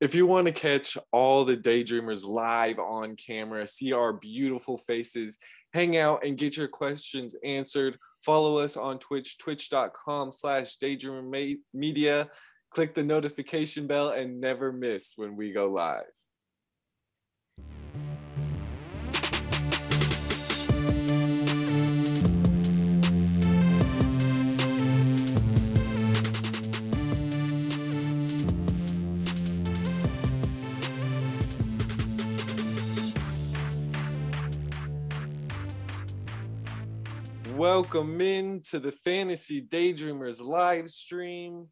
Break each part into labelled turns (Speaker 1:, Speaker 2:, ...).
Speaker 1: If you want to catch all the daydreamers live on camera, see our beautiful faces, hang out and get your questions answered, follow us on Twitch, twitch.com slash daydreamer media. Click the notification bell and never miss when we go live. Welcome in to the Fantasy Daydreamers live stream.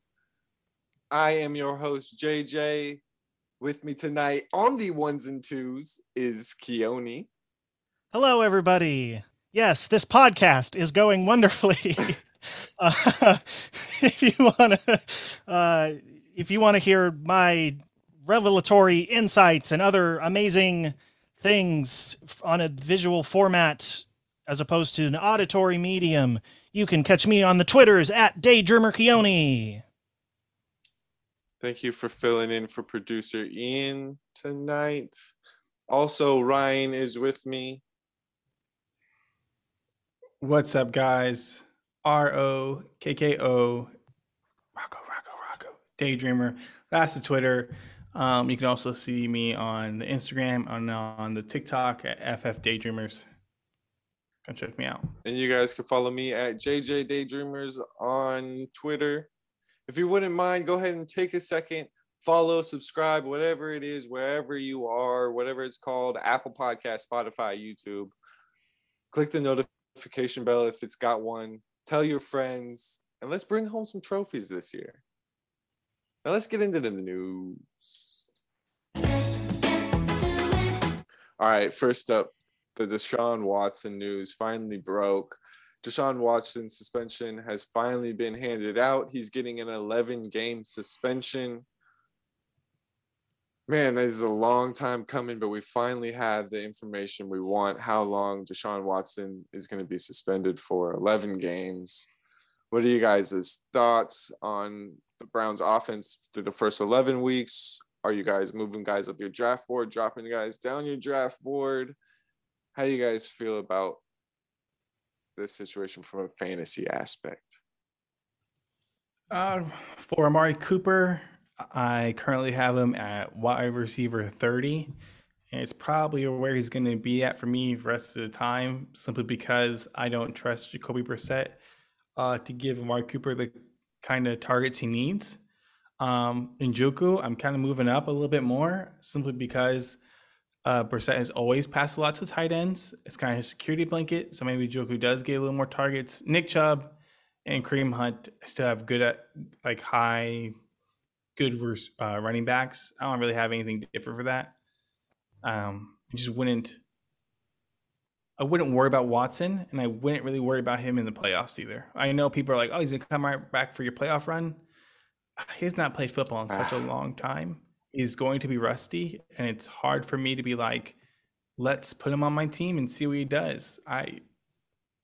Speaker 1: I am your host, JJ. With me tonight on the ones and twos is Keone.
Speaker 2: Hello, everybody. Yes, this podcast is going wonderfully. uh, if you want to, uh, if you want to hear my revelatory insights and other amazing things on a visual format as opposed to an auditory medium, you can catch me on the Twitters at Daydreamer Keone.
Speaker 1: Thank you for filling in for producer Ian tonight. Also, Ryan is with me.
Speaker 3: What's up, guys? R O K K O, Rocco, Rocco, Rocco, Daydreamer. That's the Twitter. Um, you can also see me on the Instagram, on on the TikTok at FF Daydreamers. Come check me out.
Speaker 1: And you guys can follow me at JJ Daydreamers on Twitter. If you wouldn't mind, go ahead and take a second, follow, subscribe, whatever it is, wherever you are, whatever it's called, Apple Podcast, Spotify, YouTube. Click the notification bell if it's got one. Tell your friends, and let's bring home some trophies this year. Now let's get into the news. All right, first up, the Deshaun Watson news finally broke. Deshaun Watson's suspension has finally been handed out. He's getting an 11 game suspension. Man, this is a long time coming, but we finally have the information we want how long Deshaun Watson is going to be suspended for 11 games. What are you guys' thoughts on the Browns offense through the first 11 weeks? Are you guys moving guys up your draft board, dropping guys down your draft board? How do you guys feel about this situation from a fantasy aspect?
Speaker 3: Uh, for Amari Cooper, I currently have him at wide receiver 30. And it's probably where he's going to be at for me the rest of the time, simply because I don't trust Jacoby Brissett uh, to give Amari Cooper the kind of targets he needs. Um, Njoku, I'm kind of moving up a little bit more, simply because uh, Brissett has always passed a lot to tight ends. It's kind of his security blanket. So maybe Njoku does get a little more targets. Nick Chubb and Kareem Hunt still have good at like high, good uh, running backs. I don't really have anything different for that. Um, I just wouldn't. I wouldn't worry about Watson, and I wouldn't really worry about him in the playoffs either. I know people are like, "Oh, he's gonna come right back for your playoff run." He's not played football in such a long time is going to be rusty, and it's hard for me to be like, let's put him on my team and see what he does. I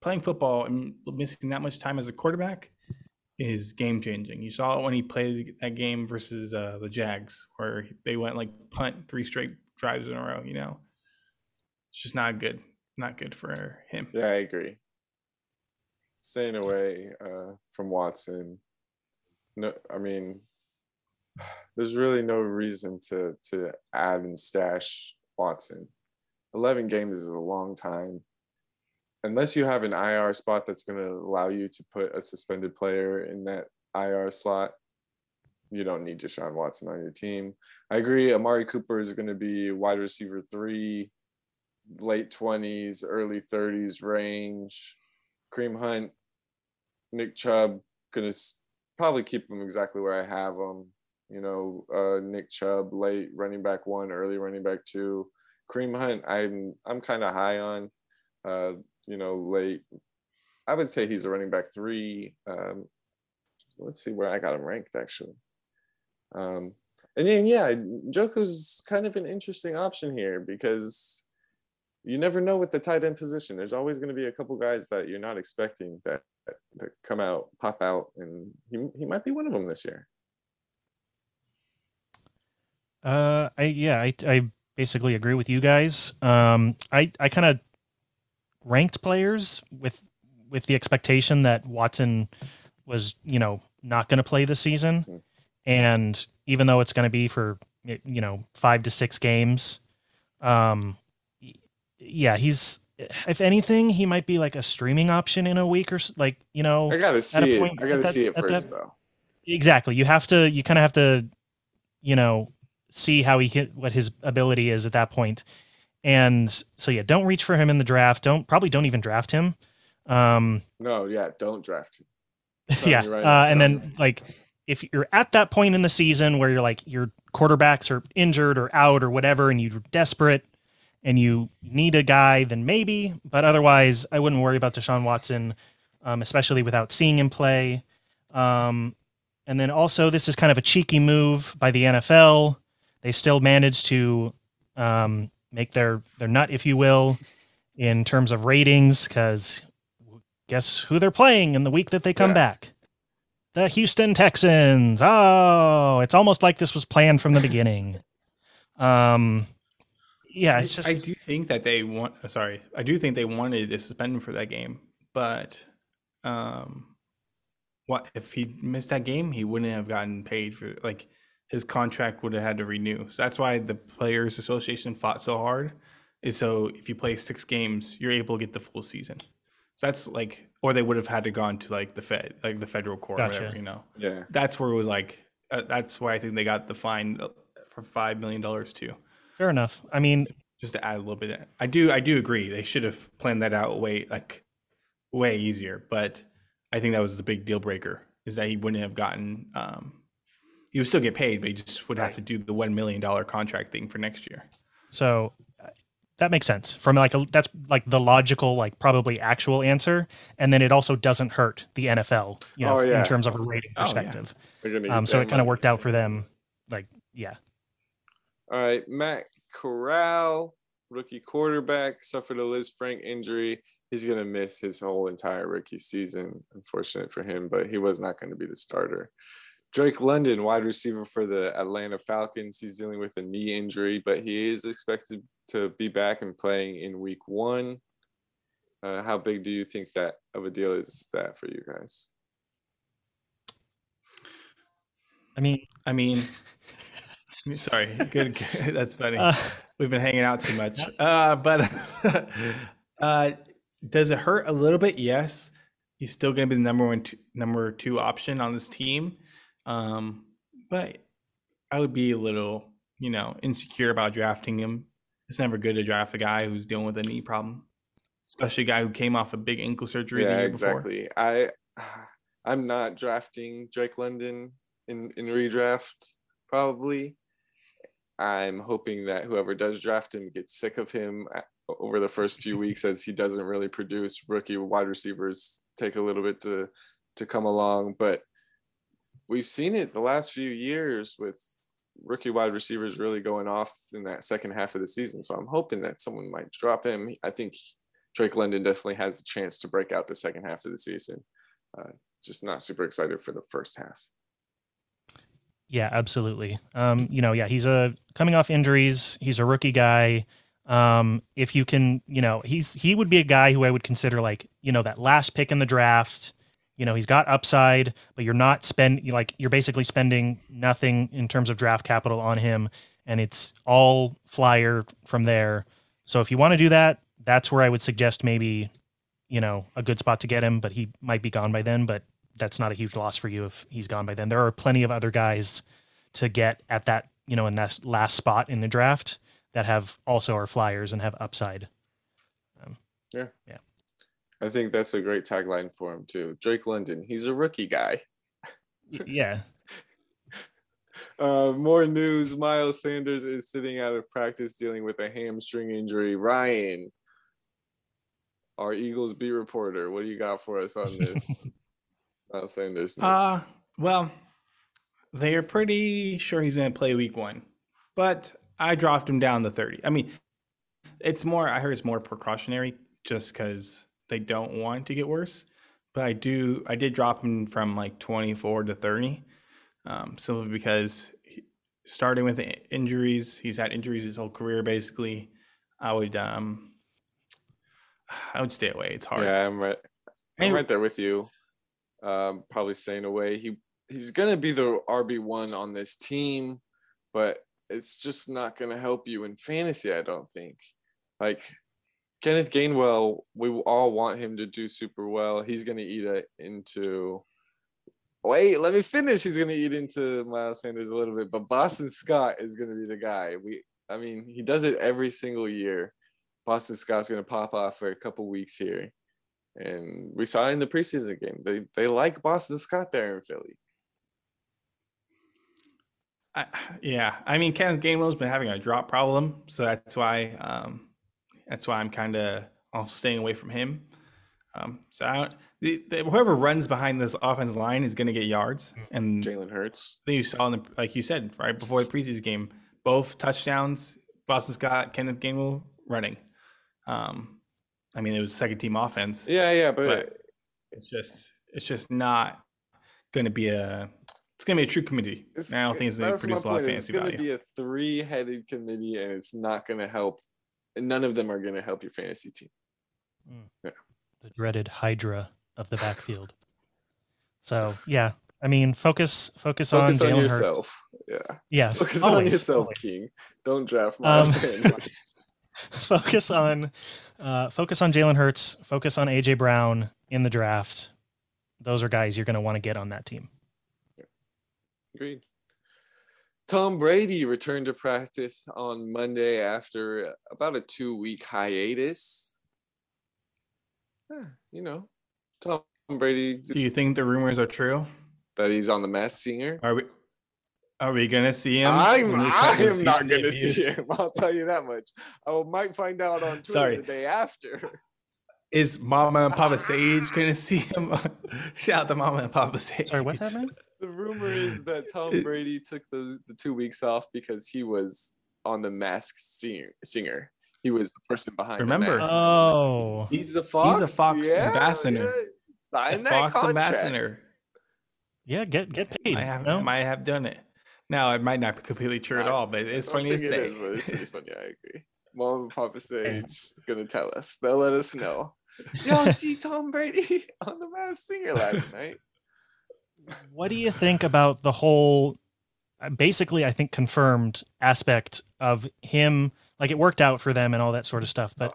Speaker 3: playing football and missing that much time as a quarterback is game changing. You saw it when he played that game versus uh, the Jags, where they went like punt three straight drives in a row. You know, it's just not good. Not good for him.
Speaker 1: Yeah, I agree. Staying away uh, from Watson. No, I mean there's really no reason to to add and stash Watson. 11 games is a long time. Unless you have an IR spot that's going to allow you to put a suspended player in that IR slot, you don't need Deshaun Watson on your team. I agree. Amari Cooper is going to be wide receiver three, late 20s, early 30s range. Kareem Hunt, Nick Chubb, going to probably keep them exactly where I have them you know, uh, Nick Chubb, late running back one, early running back two. Kareem Hunt, I'm I'm kind of high on. Uh, you know, late. I would say he's a running back three. Um, let's see where I got him ranked actually. Um, and then yeah, Njoku's kind of an interesting option here because you never know with the tight end position. There's always going to be a couple guys that you're not expecting that that come out, pop out, and he he might be one of them this year.
Speaker 2: Uh, I yeah, I I basically agree with you guys. Um, I I kind of ranked players with with the expectation that Watson was you know not going to play this season,
Speaker 1: Mhm.
Speaker 2: and even though it's going to be for you know five to six games, um, yeah, he's if anything he might be like a streaming option in a week or like you know
Speaker 1: I gotta see it. I gotta
Speaker 2: at that-
Speaker 1: see it first
Speaker 2: that-
Speaker 1: though.
Speaker 2: exactly you have to you kind of have to you know see how he hit what his ability is at that point. And so yeah don't reach for him in the draft. Don't probably don't even draft him. Um
Speaker 1: No, yeah, don't draft him.
Speaker 2: yeah
Speaker 1: right.
Speaker 2: uh, and then like if you're at that point in the season where you're like your quarterbacks are injured or out or whatever and you're desperate and you need a guy then maybe. But otherwise i wouldn't worry about deshaun watson um, especially without seeing him play. Um, and then also this is kind of a cheeky move by the nfl they still managed to um, make their their nut if you will in terms of ratings because guess who they're playing in the week that they come
Speaker 1: Yeah.
Speaker 2: back the Houston Texans. Oh, it's almost like this was planned from the beginning. Um, yeah, it's just
Speaker 3: I do think that they want. uh, Sorry, I do think they wanted to suspend him for that game, but um, what if he missed that game? He wouldn't have gotten paid for like his contract would have had to renew. So that's why the Players Association fought so hard. Is so if you play six games, you're able to get the full season. So that's like, or they would have had to gone to like the Fed, like the federal court,
Speaker 2: Gotcha.
Speaker 3: whatever, you know.
Speaker 1: Yeah.
Speaker 3: That's where it was like. Uh, that's why I think they got the fine uh, for five million dollars too
Speaker 2: fair enough. I mean,
Speaker 3: just to add a little bit i do i do agree they should have planned that out way like way easier but i think that was the big deal breaker is that he wouldn't have gotten um he would still get paid but he just would have to do the one million dollar contract thing for next year
Speaker 2: so uh, that makes sense from like a, that's like the logical, like probably actual answer, and then it also doesn't hurt the NFL, you know,
Speaker 1: Oh, yeah.
Speaker 2: in terms of a rating
Speaker 3: Oh, yeah.
Speaker 2: perspective. Um, so it kind of worked out for them. Like, yeah,
Speaker 1: All right, Matt Corral, rookie quarterback, suffered a Lisfranc injury. He's gonna miss his whole entire rookie season. Unfortunate for him, but he was not going to be the starter. Drake London, wide receiver for the Atlanta Falcons, he's dealing with a knee injury, but he is expected to be back and playing in Week One. Uh, how big do you think that of a deal is that for you guys?
Speaker 2: I mean,
Speaker 3: i mean sorry. Good, good. That's funny.
Speaker 2: Uh,
Speaker 3: we've been hanging out too much. uh but uh does it hurt a little bit? Yes. He's still going to be the number one two, number two option on this team um but i would be a little you know insecure about drafting him it's never good to draft a guy who's dealing with a knee problem especially a guy who came off a big ankle surgery
Speaker 1: yeah,
Speaker 3: year before.
Speaker 1: exactly. I I'm not drafting Drake London in in redraft probably. I'm hoping that whoever does draft him gets sick of him over the first few weeks as he doesn't really produce. Rookie wide receivers take a little bit to to come along, but we've seen it the last few years with rookie wide receivers really going off in that second half of the season. So I'm hoping that someone might drop him. I think Drake London definitely has a chance to break out the second half of the season. Uh, just not super excited for the first half.
Speaker 2: Yeah, absolutely. Um, you know, yeah, he's a coming off injuries. He's a rookie guy. Um, if you can, you know, he's he would be a guy who I would consider like, you know, that last pick in the draft. You know, he's got upside, but you're not spend like you're basically spending nothing in terms of draft capital on him, and it's all flyer from there. So if you want to do that, that's where I would suggest maybe, you know, a good spot to get him, but he might be gone by then. But that's not a huge loss for you if he's gone by then. There are plenty of other guys to get at that, you know, in that last spot in the draft that have also are flyers and have upside.
Speaker 1: Um, I think that's a great tagline for him too. Drake London, he's a rookie guy.
Speaker 2: Yeah.
Speaker 1: Uh, more news: Miles Sanders is sitting out of practice dealing with a hamstring injury. Ryan, our Eagles beat reporter, what do you got for us on this? Miles Sanders. news?
Speaker 3: Uh, well, they are pretty sure he's going to play week one, but I dropped him down to 30. I mean, it's more, I heard it's more precautionary just because they don't want to get worse. But I do, I did drop him from like 24 to 30, um, simply because he, starting with injuries. He's had injuries his whole career, basically. I would um, I would stay away. It's hard.
Speaker 1: Yeah, I'm right. I'm right there with you. Um, probably staying away. He he's gonna be the RB one on this team, but it's just not gonna help you in fantasy. I don't think. Like Kenneth Gainwell, we all want him to do super well. He's gonna eat it into. Wait, let me finish. He's gonna eat into Miles Sanders a little bit, but Boston Scott is gonna be the guy. We, I mean, he does it every single year. Boston Scott's gonna pop off for a couple weeks here. And we saw it in the preseason game. They they like Boston Scott there in Philly.
Speaker 3: I, yeah, I mean, Kenneth Gainwell's been having a drop problem, so that's why um, that's why I'm kind of also staying away from him. Um, so I don't, the, the, whoever runs behind this offense line is going to get yards, and
Speaker 1: Jalen Hurts.
Speaker 3: I think you saw in the like you said right before the preseason game, both touchdowns. Boston Scott, Kenneth Gainwell running. Um, I mean, it was second team offense.
Speaker 1: Yeah, yeah, but,
Speaker 3: But- It's just it's just not going to be a. It's going to be a true committee. I don't think it's going to produce a lot of fantasy
Speaker 1: It's gonna be a three-headed committee, and it's not gonna help. And none of them are gonna help your fantasy team. Yeah.
Speaker 2: the dreaded Hydra of the backfield. So yeah, I mean, focus focus,
Speaker 1: Focus
Speaker 2: on
Speaker 1: on,
Speaker 2: Jalen Hurts.
Speaker 1: yourself. Yeah,
Speaker 2: Yes,
Speaker 1: focus on yourself,
Speaker 2: always.
Speaker 1: King. Don't draft Miles
Speaker 2: Um. Focus on uh, focus on Jalen Hurts. Focus on AJ Brown in the draft. Those are guys you're going to want to get on that team. Yeah.
Speaker 1: Agreed. Tom Brady returned to practice on Monday after about a two-week hiatus. Yeah, you know, Tom Brady
Speaker 3: Do you think the rumors are true?
Speaker 1: that he's on the Masked Singer.
Speaker 3: Are we are we gonna see him?
Speaker 1: I'm I am not going to
Speaker 3: debuts?
Speaker 1: see him. I'll tell you that much. I might find out on Twitter
Speaker 3: Sorry.
Speaker 1: the day after.
Speaker 3: Is Mama and Papa Sage gonna see him? Shout out to Mama and Papa Sage.
Speaker 2: Sorry, what's that, man?
Speaker 1: The rumor is that Tom Brady took those the two weeks off because he was on the Mask Singer. Singer. He was the person behind. the
Speaker 3: Remember.
Speaker 1: mask.
Speaker 2: Oh,
Speaker 1: He's a fox.
Speaker 3: Fox ambassador.
Speaker 1: Yeah. Sign
Speaker 3: The
Speaker 1: that
Speaker 3: Fox
Speaker 1: contract.
Speaker 3: ambassador.
Speaker 2: yeah, get get paid.
Speaker 3: I have
Speaker 2: no?
Speaker 3: might have done it. Now it might not be completely true at all, but it's
Speaker 1: I
Speaker 3: funny to
Speaker 1: think
Speaker 3: say.
Speaker 1: It is, but it's pretty funny. I agree. Mom and Papa Sage gonna tell us. They'll let us know. Y'all see Tom Brady on the Masked Singer last night?
Speaker 2: What do you think about the whole, uh, basically, I think confirmed aspect of him? Like it worked out for them and all that sort of stuff, but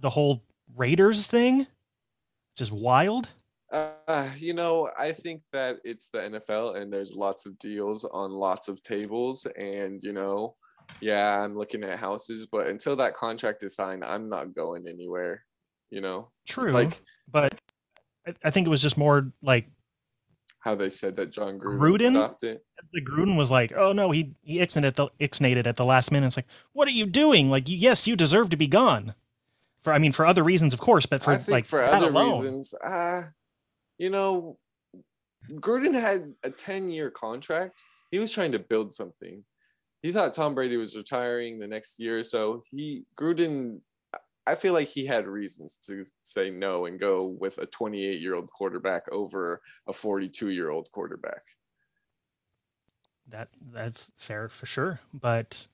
Speaker 2: the whole Raiders thing, just wild.
Speaker 1: Uh, you know, I think that it's the NFL and there's lots of deals on lots of tables. And, you know, yeah, I'm looking at houses, but until that contract is signed, I'm not going anywhere, you know,
Speaker 2: True,
Speaker 1: like
Speaker 2: but I, I think it was just more like
Speaker 1: how they said that Jon Gruden,
Speaker 2: Gruden?
Speaker 1: stopped it.
Speaker 2: the Gruden was like, "Oh no, he he ixnated at the ixnated at the last minute." It's like, "What are you doing? Like, you, yes, you deserve to be gone." For I mean, for other reasons, of course, but for like
Speaker 1: for other
Speaker 2: alone,
Speaker 1: reasons, uh, you know, Gruden had a 10 year contract. He was trying to build something. He thought Tom Brady was retiring the next year so. He, Gruden, I feel like he had reasons to say no and go with a 28 year old quarterback over a 42 year old quarterback.
Speaker 2: that that's fair for sure. But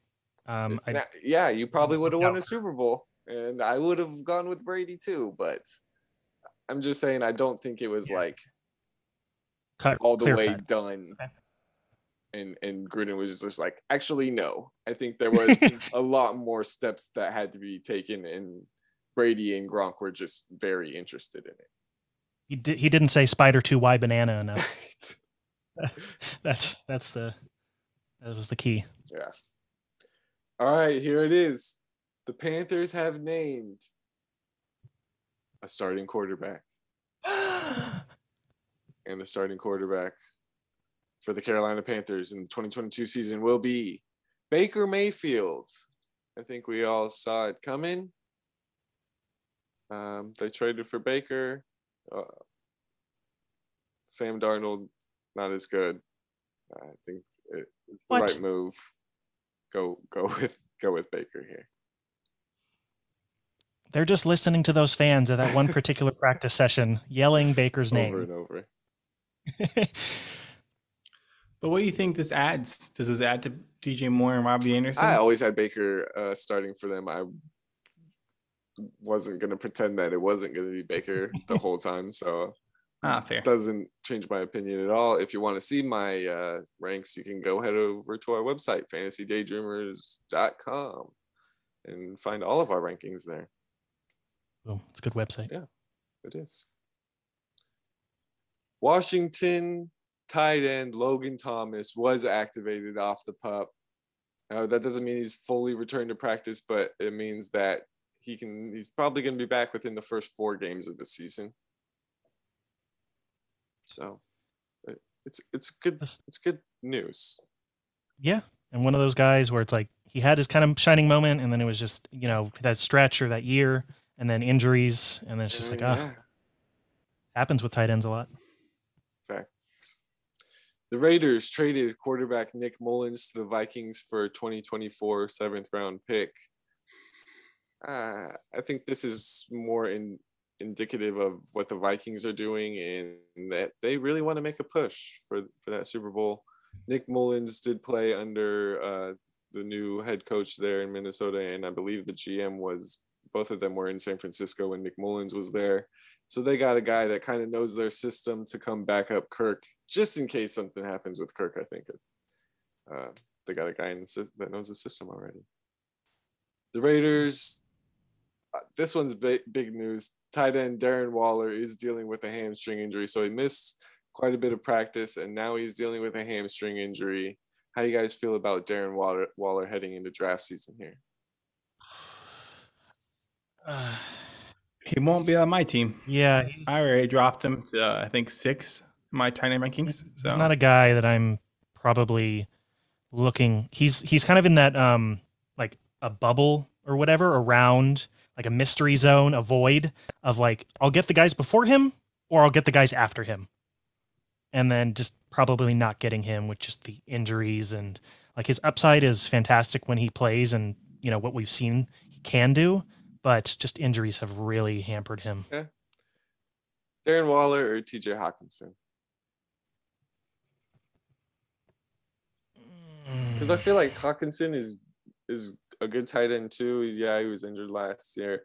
Speaker 2: um, I,
Speaker 1: yeah, you probably would have won a. Super Bowl, and I would have gone with Brady too. But I'm just saying, I don't think it was
Speaker 2: Yeah.
Speaker 1: like
Speaker 2: cut
Speaker 1: all the way
Speaker 2: cut.
Speaker 1: done. And and Gruden was just like, actually, no. I think there was a lot more steps that had to be taken, and Brady and Gronk were just very interested in it.
Speaker 2: He did. He didn't say spider two y banana enough. that's that's the that was the key.
Speaker 1: yeah. All right, here it is. The Panthers have named a starting quarterback, and the starting quarterback for the Carolina Panthers in the 2022 season will be Baker Mayfield. I think we all saw it coming. Um, they traded for Baker. Uh, Sam Darnold, not as good. I think it- it's the
Speaker 2: What?
Speaker 1: right move. Go go with go with Baker here.
Speaker 2: They're just listening to those fans at that one particular practice session yelling Baker's name Over
Speaker 1: and over.
Speaker 3: But what do you think this adds? Does this add to DJ Moore and Robbie Anderson?
Speaker 1: I always had Baker uh, starting for them. I wasn't gonna pretend that it wasn't gonna be Baker the whole time, so
Speaker 3: ah, fair.
Speaker 1: doesn't change my opinion at all. If you want to see my uh, ranks, you can go head over to our website, fantasydaydreamers.com, and find all of our rankings there.
Speaker 2: Boom. It's a good website.
Speaker 1: Yeah. It is. Washington tight end Logan Thomas was activated off the pup. Now, that doesn't mean he's fully returned to practice, but it means that he can. He's probably going to be back within the first four games of the season. So, it's it's good. It's good news.
Speaker 2: Yeah, and one of those guys where it's like he had his kind of shining moment, and then it was just you know that stretch or that year, and then injuries, and then it's just like ah,
Speaker 1: yeah.
Speaker 2: happens with tight ends a lot.
Speaker 1: Facts. The Raiders traded quarterback Nick Mullens to the Vikings for a 2024 seventh round pick. Uh, I think this is more in, indicative of what the Vikings are doing and that they really want to make a push for, for that Super Bowl. Nick Mullens did play under uh, the new head coach there in Minnesota, and I believe the GM was both of them were in San Francisco when Nick Mullens was there. So they got a guy that kind of knows their system to come back up Kirk, just in case something happens with Kirk. I think uh, they got a guy in the, that knows the system already. The Raiders. Uh, this one's big, big news. Tight end Darren Waller is dealing with a hamstring injury, so he missed quite a bit of practice, and now he's dealing with a hamstring injury. How do you guys feel about Darren Waller, Waller heading into draft season here?
Speaker 2: Uh,
Speaker 3: he won't be on my team.
Speaker 2: yeah, he's,
Speaker 3: I already dropped him to uh, I think six in my tight end rankings. So
Speaker 2: he's not a guy that I'm probably looking. He's he's kind of in that um like a bubble or whatever around like a mystery zone, a void of like I'll get the guys before him or I'll get the guys after him, and then just probably not getting him with just the injuries and like his upside is fantastic when he plays and you know what we've seen he can do, but just injuries have really hampered him.
Speaker 1: Darren Waller or TJ Hockenson? Because I feel like Hockenson is is a good tight end too. He's, yeah, he was injured last year,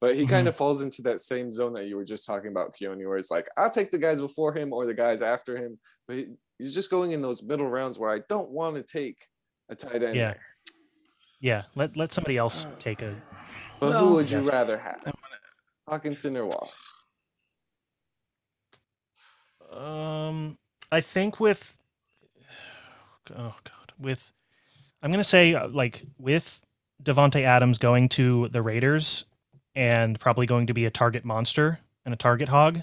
Speaker 1: but he kind of falls into that same zone that you were just talking about, Keone, where it's like I'll take the guys before him or the guys after him, but he, he's just going in those middle rounds where I don't want to take a tight end.
Speaker 2: Yeah. Yeah, let let somebody else take a.
Speaker 1: But
Speaker 3: Well,
Speaker 1: who would you rather have, Hockenson or Waller?
Speaker 2: Um, I think with. Oh God, with, I'm gonna say uh, like with Davante Adams going to the Raiders, and probably going to be a target monster and a target hog.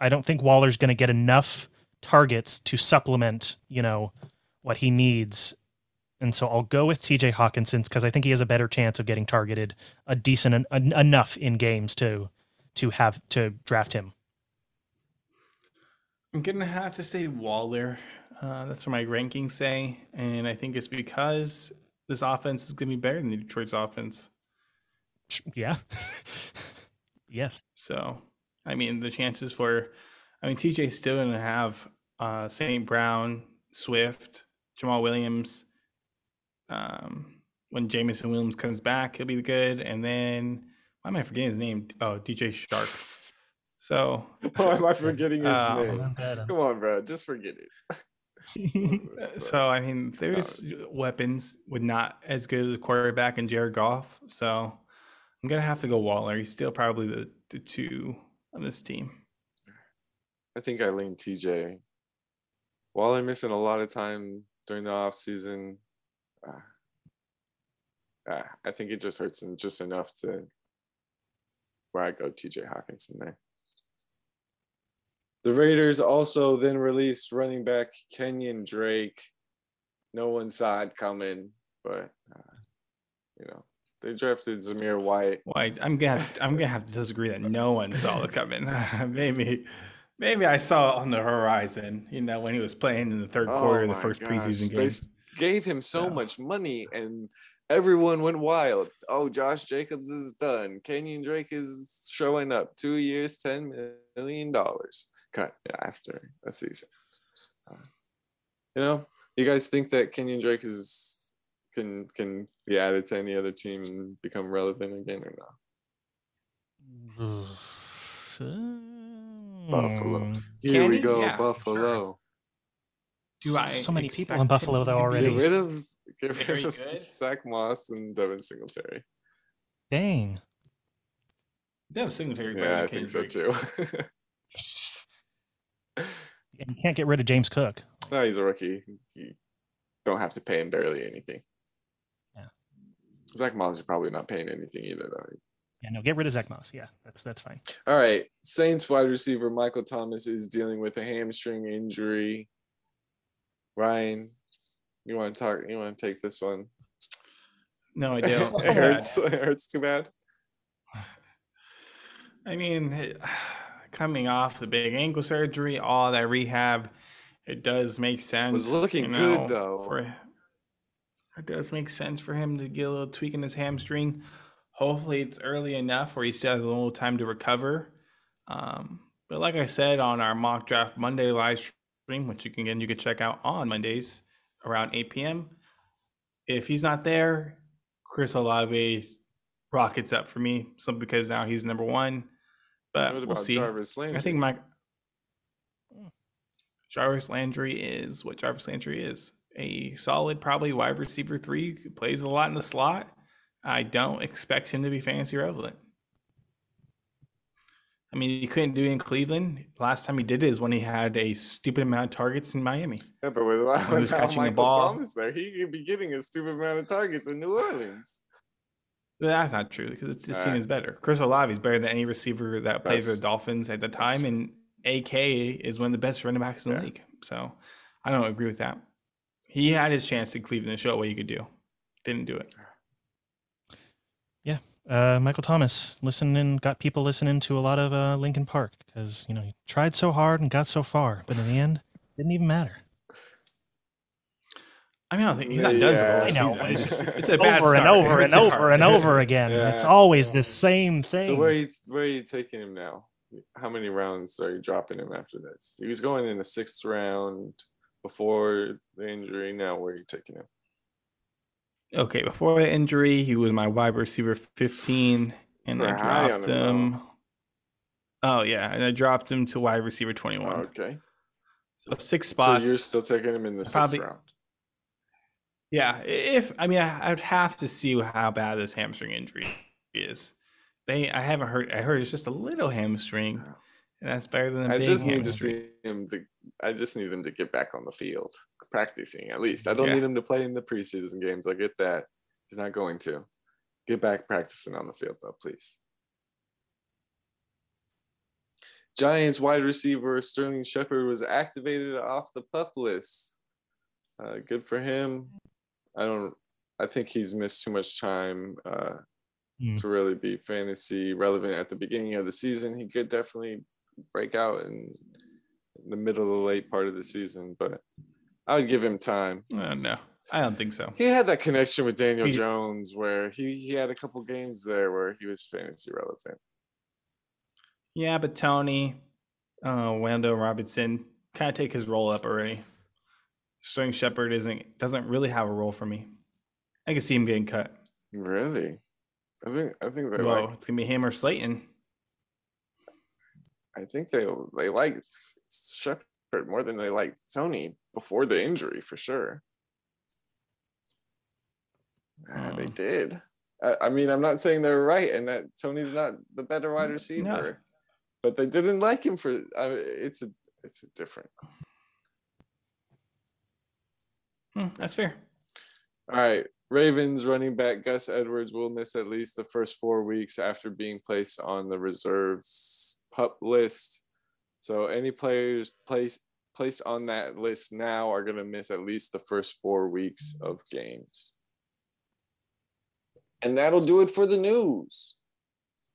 Speaker 2: I don't think Waller's gonna get enough targets to supplement, you know, what he needs. And so I'll go with TJ Hockenson because I think he has a better chance of getting targeted a decent en- en- enough in games to to have to draft him.
Speaker 3: I'm gonna have to say Waller. Uh, that's what my rankings say, and I think it's because this offense is gonna be better than the Detroit's offense.
Speaker 2: Yeah. yes.
Speaker 3: So, I mean, the chances for, I mean, TJ's still to have uh, St. Brown, Swift, Jamaal Williams. Um, when Jameson Williams comes back, he'll be good. And then, why am I forgetting his name? Oh, DJ Chark. So,
Speaker 1: Why am I forgetting his
Speaker 3: Uh,
Speaker 1: name? Come on, bro, just forget it.
Speaker 3: so I mean, there's weapons with not as good as a quarterback in Jared Goff. So, I'm gonna have to go Waller. He's still probably the, the two on this team.
Speaker 1: I think I lean TJ. Waller missing a lot of time during the off season. Uh, uh, I think it just hurts him just enough to where I go TJ Hockenson there. The Raiders also then released running back Kenyan Drake. No one saw it coming, but uh, you know they drafted Zamir White.
Speaker 3: I, I'm gonna have, I'm gonna have to disagree that no one saw it coming. maybe maybe I saw it on the horizon. You know, when he was playing in the third quarter of the
Speaker 1: Oh
Speaker 3: first
Speaker 1: gosh,
Speaker 3: preseason game.
Speaker 1: s- gave him so
Speaker 3: Yeah.
Speaker 1: much money and everyone went wild. Oh, Josh Jacobs is done. Kenyan Drake is showing up. Two years, $10 million cut after a season. Uh, You know, you guys think that Kenyan Drake is can can be added to any other team and become relevant again or not? Buffalo.
Speaker 2: Hmm.
Speaker 1: Here
Speaker 3: Can
Speaker 1: we go,
Speaker 3: Yeah, sure.
Speaker 1: Buffalo.
Speaker 3: Do I?
Speaker 2: So many people in Buffalo, though, already.
Speaker 1: Get rid of get
Speaker 3: Very
Speaker 1: rid of
Speaker 3: good.
Speaker 1: Zack Moss and Devin Singletary.
Speaker 2: Dang.
Speaker 3: Devin Singletary.
Speaker 1: Yeah, I think
Speaker 3: Kenyan
Speaker 1: so too.
Speaker 2: And you can't get rid of James Cook.
Speaker 1: no, he's a rookie. You don't have to pay him barely anything.
Speaker 2: Yeah.
Speaker 1: Zack Moss is probably not paying anything either, though.
Speaker 2: Yeah, no, get rid of Zack Moss. Yeah, that's that's fine.
Speaker 1: All right. Saints wide receiver Michael Thomas is dealing with a hamstring injury. Ryan, you want to talk? You want to take this one?
Speaker 3: No, I don't.
Speaker 1: it
Speaker 3: uh,
Speaker 1: hurts. It hurts too bad.
Speaker 3: I mean, it- coming off the big ankle surgery, all that rehab, it does make sense.
Speaker 1: Was looking
Speaker 3: you
Speaker 1: good, though.
Speaker 3: For, it does make sense for him to get a little tweak in his hamstring. Hopefully, it's early enough where he still has a little time to recover. Um, but like I said on our mock draft Monday live stream, which you can again you can check out on Mondays around 8 p.m. If he's not there, Chris Olave rockets up for me, simply because now he's number one. But
Speaker 1: what
Speaker 3: we'll
Speaker 1: about
Speaker 3: see.
Speaker 1: Jarvis Landry?
Speaker 3: I think Mike Jarvis Landry is what Jarvis Landry is. A solid, probably wide receiver three, plays a lot in the slot. I don't expect him to be fantasy relevant. I mean, he couldn't do it in Cleveland. Last time he did it is when he had a stupid amount of targets in Miami.
Speaker 1: Yeah, but with
Speaker 3: he was
Speaker 1: without
Speaker 3: catching the
Speaker 1: Michael
Speaker 3: ball.
Speaker 1: Thomas there, he could be getting a stupid amount of targets in New Orleans.
Speaker 3: But that's not true because it's, this team
Speaker 1: Alright.
Speaker 3: is better. Chris Olave is better than any receiver that plays for the Dolphins at the time, and AK is one of the best running backs in the
Speaker 1: Yeah.
Speaker 3: league. So I don't agree with that. He had his chance in Cleveland to show what he could do, didn't do it.
Speaker 2: Yeah, uh, Michael Thomas listening, got people listening to a lot of uh, Linkin Park because you know he tried so hard and got so far, but in the end, didn't even matter.
Speaker 3: I mean, I don't think he's not done for the whole
Speaker 2: I know.
Speaker 3: season. It's, just- it's a bad
Speaker 2: over and over and over and over again. It's always the same thing.
Speaker 1: So where are you where are you taking him now? How many rounds are you dropping him after this? He was going in the sixth round before the injury. Now where are you taking him?
Speaker 3: Okay, before the injury, he was my wide receiver 15, and I
Speaker 1: We're high on
Speaker 3: dropped
Speaker 1: him,
Speaker 3: him. Oh yeah, and I dropped him to wide receiver 21.
Speaker 1: Okay.
Speaker 3: So six spots.
Speaker 1: So you're still taking him in the sixth
Speaker 3: Probably-
Speaker 1: round.
Speaker 3: Yeah, if I mean, I, would have to see how bad this hamstring injury is. They, I haven't heard. I heard it's just a little hamstring, and that's better than a
Speaker 1: I
Speaker 3: big
Speaker 1: just need to
Speaker 3: hamstring.
Speaker 1: see him to I just need him to get back on the field. Practicing at least. I don't
Speaker 3: Yeah.
Speaker 1: need him to play in the preseason games. I get that. He's not going to. Get back practicing on the field though, please. Giants wide receiver Sterling Shepard was activated off the pup list. Uh, good for him. I don't. I think he's missed too much time uh,
Speaker 2: Hmm.
Speaker 1: to really be fantasy relevant at the beginning of the season. He could definitely break out in the middle of the late part of the season, but I would give him time.
Speaker 3: Oh, no, I don't think so.
Speaker 1: He had that connection with Daniel
Speaker 3: He-
Speaker 1: Jones where he, he had a couple games there where he was fantasy relevant.
Speaker 3: Yeah, but Toney, uh, Wan'Dale Robinson kind of take his role up already. Sterling Shepard isn't doesn't really have a role for me. I can see him getting cut.
Speaker 1: Really? I think I think they
Speaker 3: Well,
Speaker 1: like
Speaker 3: it's gonna be him or Slayton.
Speaker 1: I think they they like Shepard more than they like Toney before the injury for sure. Ah, they
Speaker 3: Hmm.
Speaker 1: did. I, I mean, I'm not saying they're right and that Toney's not the better wide
Speaker 3: No.
Speaker 1: receiver, but they didn't like him for. I it's a it's a different.
Speaker 3: Hmm, that's fair.
Speaker 1: All right. Ravens running back Gus Edwards will miss at least the first four weeks after being placed on the reserves pup list. So any players placed placed on that list now are going to miss at least the first four weeks of games. And that'll do it for the news.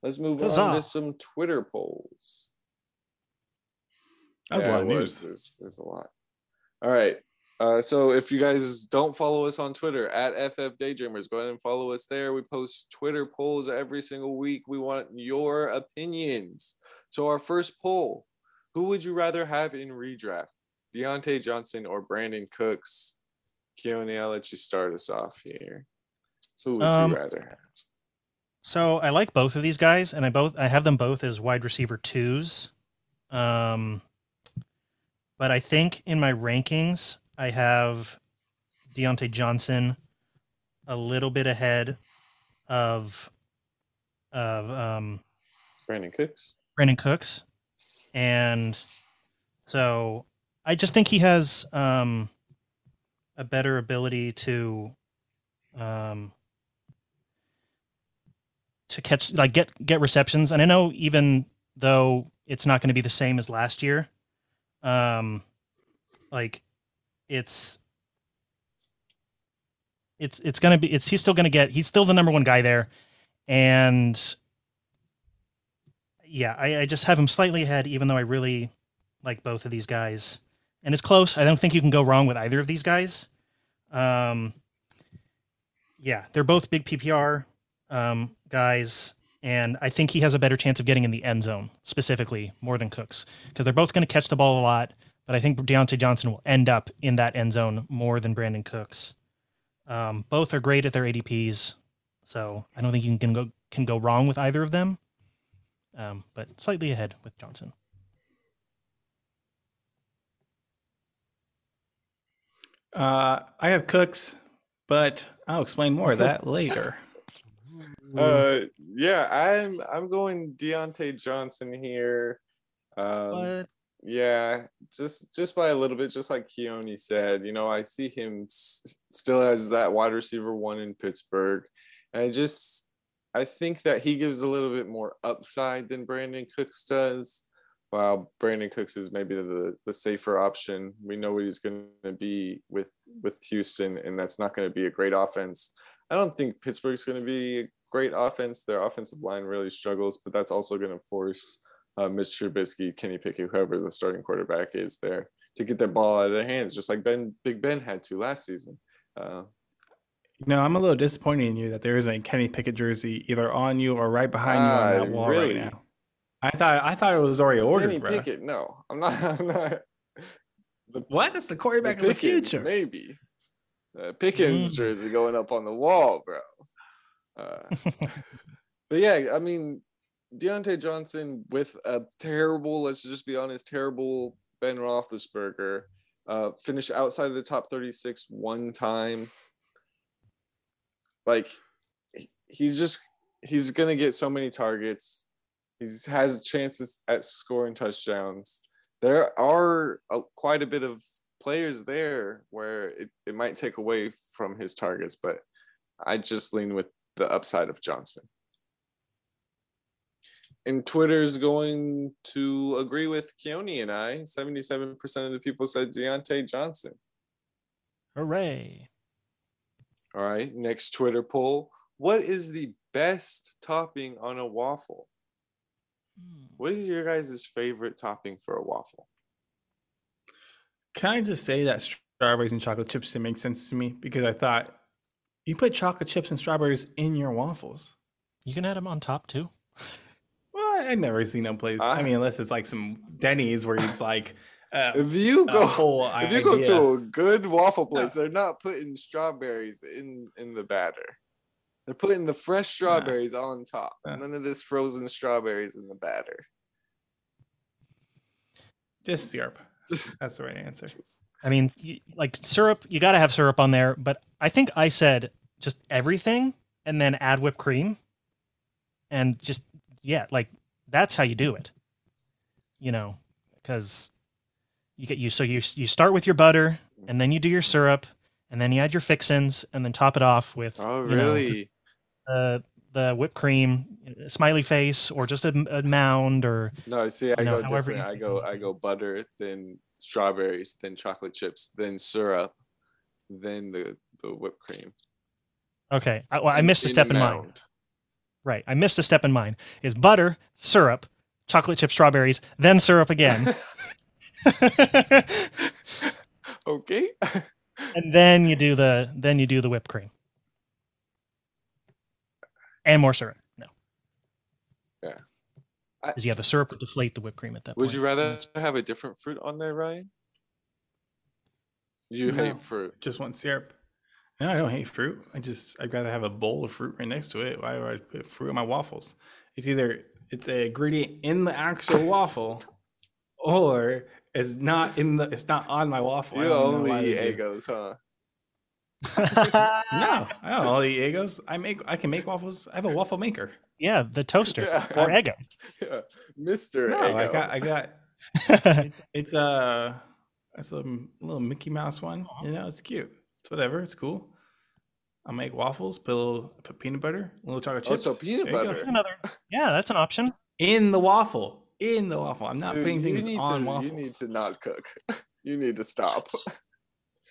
Speaker 1: Let's move on to some Twitter polls.
Speaker 3: That was a lot of news.
Speaker 1: There's, there's a lot. All right. Uh, so if you guys don't follow us on Twitter at FF Daydreamers, go ahead and follow us there. We post Twitter polls every single week. We want your opinions. So our first poll: Who would you rather have in redraft? Diontae Johnson or Brandin Cooks. Keone, I'll let you start us off here. Who would
Speaker 2: Um,
Speaker 1: you rather have?
Speaker 2: So I like both of these guys, and I both I have them both as wide receiver twos. Um, but I think in my rankings I have Diontae Johnson a little bit ahead of of um,
Speaker 1: Brandin Cooks.
Speaker 2: Brandin Cooks, and so I just think he has um, a better ability to um, to catch like get get receptions. And I know even though it's not going to be the same as last year, um, like it's it's it's gonna be it's he's still gonna get he's still the number one guy there, and yeah, I, I just have him slightly ahead, even though I really like both of these guys. And it's close. I don't think you can go wrong with either of these guys. Um, yeah, they're both big PPR um, guys, and I think he has a better chance of getting in the end zone specifically more than Cooks because they're both going to catch the ball a lot. But I think Diontae Johnson will end up in that end zone more than Brandin Cooks. Um, both are great at their ADPs, so I don't think you can go can go wrong with either of them um, but slightly ahead with Johnson.
Speaker 3: Uh, I have Cooks, but I'll explain more of that later.
Speaker 1: Uh, yeah, I'm I'm going Diontae Johnson here. Um,
Speaker 2: But
Speaker 1: Yeah, just just by a little bit, just like Keone said. You know, I see him s- still as that wide receiver one in Pittsburgh, and I just I think that he gives a little bit more upside than Brandin Cooks does. While Brandin Cooks is maybe the the safer option, we know what he's going to be with with Houston, and that's not going to be a great offense. I don't think Pittsburgh's going to be a great offense. Their offensive line really struggles, but that's also going to force uh, Mitch Trubisky, Kenny Pickett, whoever the starting quarterback is there, to get that ball out of their hands, just like Ben Big Ben had to last season. Uh,
Speaker 3: No, I'm a little disappointed in you that there isn't a Kenny Pickett jersey either on you or right behind you on
Speaker 1: Ah,
Speaker 3: that wall
Speaker 1: really?
Speaker 3: right now. I thought I thought it was already ordered,
Speaker 1: Kenny
Speaker 3: bro.
Speaker 1: Pickett, no, I'm not. I'm not. The,
Speaker 3: What? That's the quarterback
Speaker 1: the
Speaker 3: of the future.
Speaker 1: maybe. Uh, Pickens
Speaker 2: Mm.
Speaker 1: jersey going up on the wall, bro. Uh, but yeah, I mean, Diontae Johnson with a terrible, let's just be honest, terrible Ben Roethlisberger, uh, finished outside of the top 36 one time. Like, he's just, he's going to get so many targets. He has chances at scoring touchdowns. There are a, quite a bit of players there where it, it might take away from his targets, but I just lean with the upside of Johnson. And Twitter's going to agree with Keone and I. 77% of the people said Diontae Johnson.
Speaker 2: hooray!
Speaker 1: All right. Next Twitter poll. What is the best topping on a waffle? Hmm. What is your guys' favorite topping for a waffle?
Speaker 3: Can I just say that strawberries and chocolate chips didn't make sense to me because I thought you put chocolate chips and strawberries in your waffles.
Speaker 2: You can add them on top too.
Speaker 3: Well, I never seen no place. I
Speaker 1: Uh,
Speaker 3: mean, unless it's like some Denny's where it's like uh,
Speaker 1: If you go if you go to a good waffle place, they're not putting strawberries in in the batter. They're putting the fresh strawberries on top.
Speaker 3: Nah.
Speaker 1: None of this frozen strawberries in the batter.
Speaker 3: just syrup. That's the right answer.
Speaker 2: I mean, like syrup, you got to have syrup on there. But I think I said just everything and then add whipped cream, and just yeah, like that's how you do it. You know, because you get you so you you start with your butter and then you do your syrup and then you add your fixins and then top it off with
Speaker 1: Oh,
Speaker 2: you know,
Speaker 1: really?
Speaker 2: the the whipped cream, smiley face, or just a, a mound, or
Speaker 1: No, see, I
Speaker 2: know,
Speaker 1: go different. I go. I go butter, then strawberries, then chocolate chips, then syrup, then the the whipped cream.
Speaker 2: okay, I, well, I
Speaker 1: in-
Speaker 2: missed a
Speaker 1: in
Speaker 2: step in mine.
Speaker 1: Mound.
Speaker 2: Right, I missed a step in mine. Is butter, syrup, chocolate chip strawberries, then syrup again,
Speaker 1: okay.
Speaker 2: and then you do the then you do the whipped cream and more syrup. No,
Speaker 1: Yeah. I-
Speaker 2: because yeah, the syrup would deflate the whipped cream at that point.
Speaker 1: Would you rather have a different fruit on there, Ryan? You
Speaker 3: No.
Speaker 1: hate fruit.
Speaker 3: Just want syrup. No, I don't hate fruit. I just I'd rather have a bowl of fruit right next to it. Why would I put fruit in my waffles? It's either it's a ingredient in the actual waffle, or it's not in the it's not on my waffle. I
Speaker 1: You
Speaker 3: don't
Speaker 1: only
Speaker 3: why
Speaker 1: eat. Eggos, huh?
Speaker 3: No, I don't all eat Eggos. I make I can make waffles. I have a waffle maker.
Speaker 2: yeah, the toaster
Speaker 1: Yeah.
Speaker 2: or Eggo.
Speaker 1: Yeah. Mr.
Speaker 3: No,
Speaker 1: Eggo.
Speaker 3: I got I got it's a it's uh, a little Mickey Mouse one. Uh-huh. You know, it's cute. It's whatever. It's cool. I'll make waffles, put a little put peanut butter, a little chocolate
Speaker 1: Oh,
Speaker 3: chips.
Speaker 1: so peanut
Speaker 3: There
Speaker 1: butter.
Speaker 2: Another, yeah, that's an option.
Speaker 3: in the waffle. In the waffle. I'm not
Speaker 1: Dude,
Speaker 3: putting
Speaker 1: you
Speaker 3: things
Speaker 1: need
Speaker 3: on
Speaker 1: to,
Speaker 3: waffles.
Speaker 1: You need to not cook. You need to stop.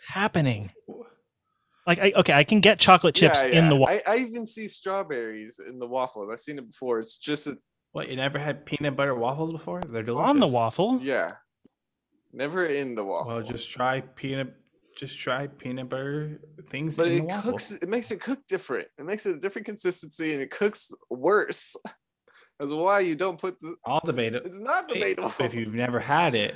Speaker 2: Happening. Like, I, okay, I can get chocolate chips
Speaker 1: Yeah,
Speaker 2: in the waffle.
Speaker 1: I, I even see strawberries in the waffles. I've seen it before. It's just a
Speaker 3: What you never had peanut butter waffles before? They're delicious.
Speaker 2: on the waffle.
Speaker 1: yeah. Never in the waffle.
Speaker 3: Well, just try peanut. Just try peanut butter things
Speaker 1: but
Speaker 3: in
Speaker 1: it
Speaker 3: the
Speaker 1: cooks it makes it cook different. It makes it a different consistency and it cooks worse. That's why you don't put the
Speaker 3: I'll debate it.
Speaker 1: it's not
Speaker 3: Hey,
Speaker 1: debatable.
Speaker 3: If you've never had it,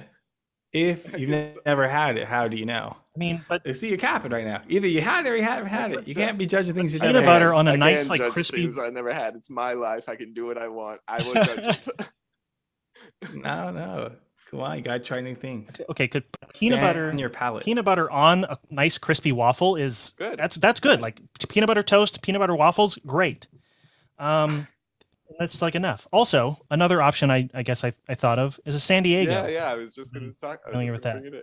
Speaker 3: if you've
Speaker 1: guess so.
Speaker 3: never had it, how do you know?
Speaker 2: I mean, but
Speaker 3: You See, you're capping right now. Either you had it or you haven't had it. You
Speaker 1: so.
Speaker 3: can't be judging things you
Speaker 2: Peanut
Speaker 3: never
Speaker 2: butter on a
Speaker 1: I
Speaker 2: nice, like, crispy-
Speaker 1: I never had. It's my life. I can do what I want. I will judge it.
Speaker 3: No, no. Come on, you gotta try new things.
Speaker 2: okay, could peanut
Speaker 3: Stand
Speaker 2: butter
Speaker 3: on your palate.
Speaker 2: peanut butter on a nice crispy waffle is
Speaker 1: Good.
Speaker 2: That's that's good. Like peanut butter toast, peanut butter waffles, great. Um, that's like enough. Also, another option I, I guess I, I thought of is a San Diego.
Speaker 1: Yeah, yeah. I was just gonna
Speaker 2: Mm,
Speaker 1: talk. I was
Speaker 2: familiar
Speaker 1: just
Speaker 2: with
Speaker 1: gonna
Speaker 2: that.
Speaker 1: bring it in.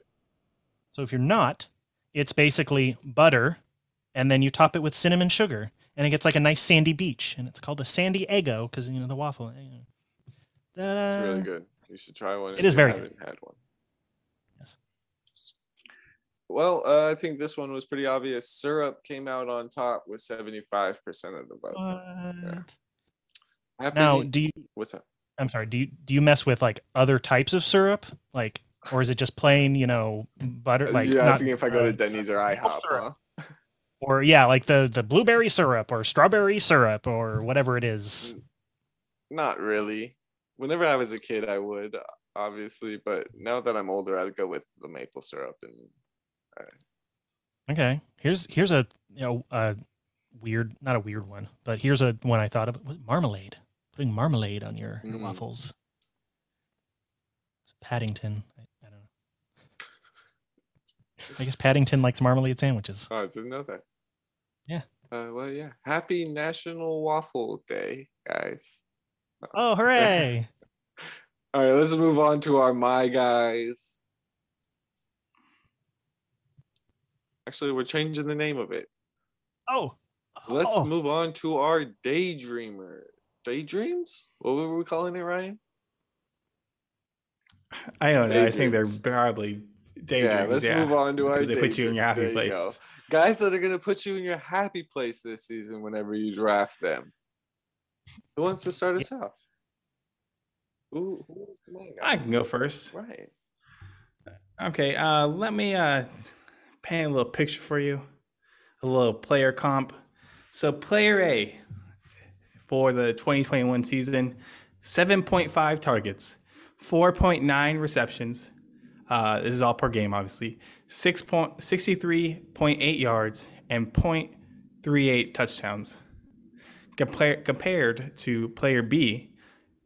Speaker 2: So if you're not, it's basically butter, and then you top it with cinnamon sugar, and it gets like a nice sandy beach, and it's called a Sandy Eggo because you know the waffle. Da-da-da.
Speaker 1: It's really good. You should try one.
Speaker 2: It is
Speaker 1: if
Speaker 2: is
Speaker 1: you
Speaker 2: very
Speaker 1: haven't had one.
Speaker 2: Yes.
Speaker 1: Well, uh, I think this one was pretty obvious. Syrup came out on top with 75% of the vote.
Speaker 2: What?
Speaker 1: Happy
Speaker 2: Now, do you?
Speaker 1: what's up?
Speaker 2: I'm sorry. Do you do you mess with like other types of syrup, like, or is it just plain, you know, butter? Like,
Speaker 1: You're
Speaker 2: not,
Speaker 1: asking if I go
Speaker 2: uh,
Speaker 1: to Denny's or IHOP, huh?
Speaker 2: or yeah, like the the blueberry syrup or strawberry syrup or whatever it is.
Speaker 1: Not really. Whenever I was a kid, I would, obviously, but now that I'm older, I'd go with the maple syrup and
Speaker 2: Okay, here's here's a you know a weird, not a weird one, but here's a one I thought of. Marmalade, putting marmalade on your, your
Speaker 1: Mm.
Speaker 2: waffles. It's Paddington. I, I don't know. I guess Paddington likes marmalade sandwiches.
Speaker 1: Oh, I didn't know that.
Speaker 2: Yeah.
Speaker 1: Uh, well, yeah. Happy National Waffle Day, guys.
Speaker 2: Oh, hooray!
Speaker 1: All right, let's move on to our my guys. Actually, we're changing the name of it.
Speaker 2: Oh,
Speaker 1: Let's
Speaker 2: oh.
Speaker 1: move on to our daydreamer. Daydreams? What were we calling it, Ryan?
Speaker 3: I don't know. I think they're probably daydreams.
Speaker 1: yeah, let's move on to our
Speaker 3: they put you in your happy
Speaker 1: daydream. There you go.
Speaker 3: place.
Speaker 1: Guys that are gonna put you in your happy place this season whenever you draft them. Who wants to start us off? Who, who is the man
Speaker 3: I can go first.
Speaker 1: Right.
Speaker 3: Okay, uh, let me uh, paint a little picture for you, a little player comp. So, player A for the 2021 season 7.5 targets, 4.9 receptions. Uh, this is all per game, obviously. 6 point, 63.8 yards and 0.38 touchdowns. Compar- compared to player B,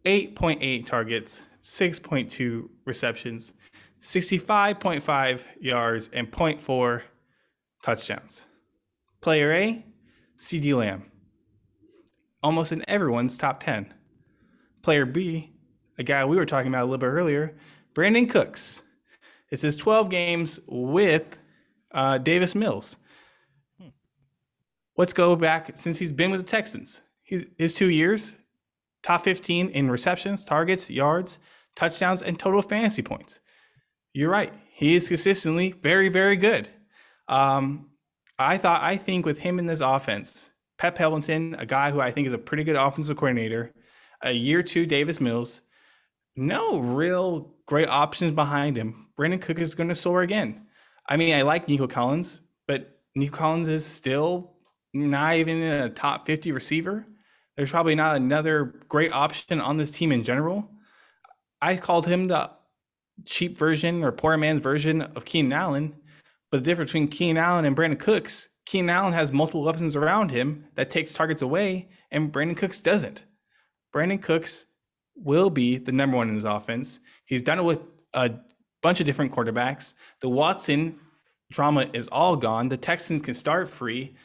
Speaker 3: 8.8 targets, 6.2 receptions, 65.5 yards, and 0.4 touchdowns. Player A, CeeDee Lamb, almost in everyone's top 10. Player B, a guy we were talking about a little bit earlier, Brandin Cooks. It's his 12 games with uh, Davis Mills. Let's go back since he's been with the Texans. His two years, top 15 in receptions, targets, yards, touchdowns, and total fantasy points. You're right. He is consistently very, very good. Um, I thought, I think with him in this offense, Pep Hamilton, a guy who I think is a pretty good offensive coordinator, a year two Davis Mills, no real great options behind him. Brandin Cook is going to soar again. I mean, I like Nico Collins, but Nico Collins is still not even a top 50 receiver. There's probably not another great option on this team in general. I called him the cheap version or poor man's version of Keenan Allen, But the difference between Keenan Allen and Brandin Cooks, Keenan Allen has multiple weapons around him that takes targets away, and Brandin Cooks doesn't. Brandin Cooks will be the number one in his offense. He's done it with a bunch of different quarterbacks. The Watson drama is all gone. The Texans can start free.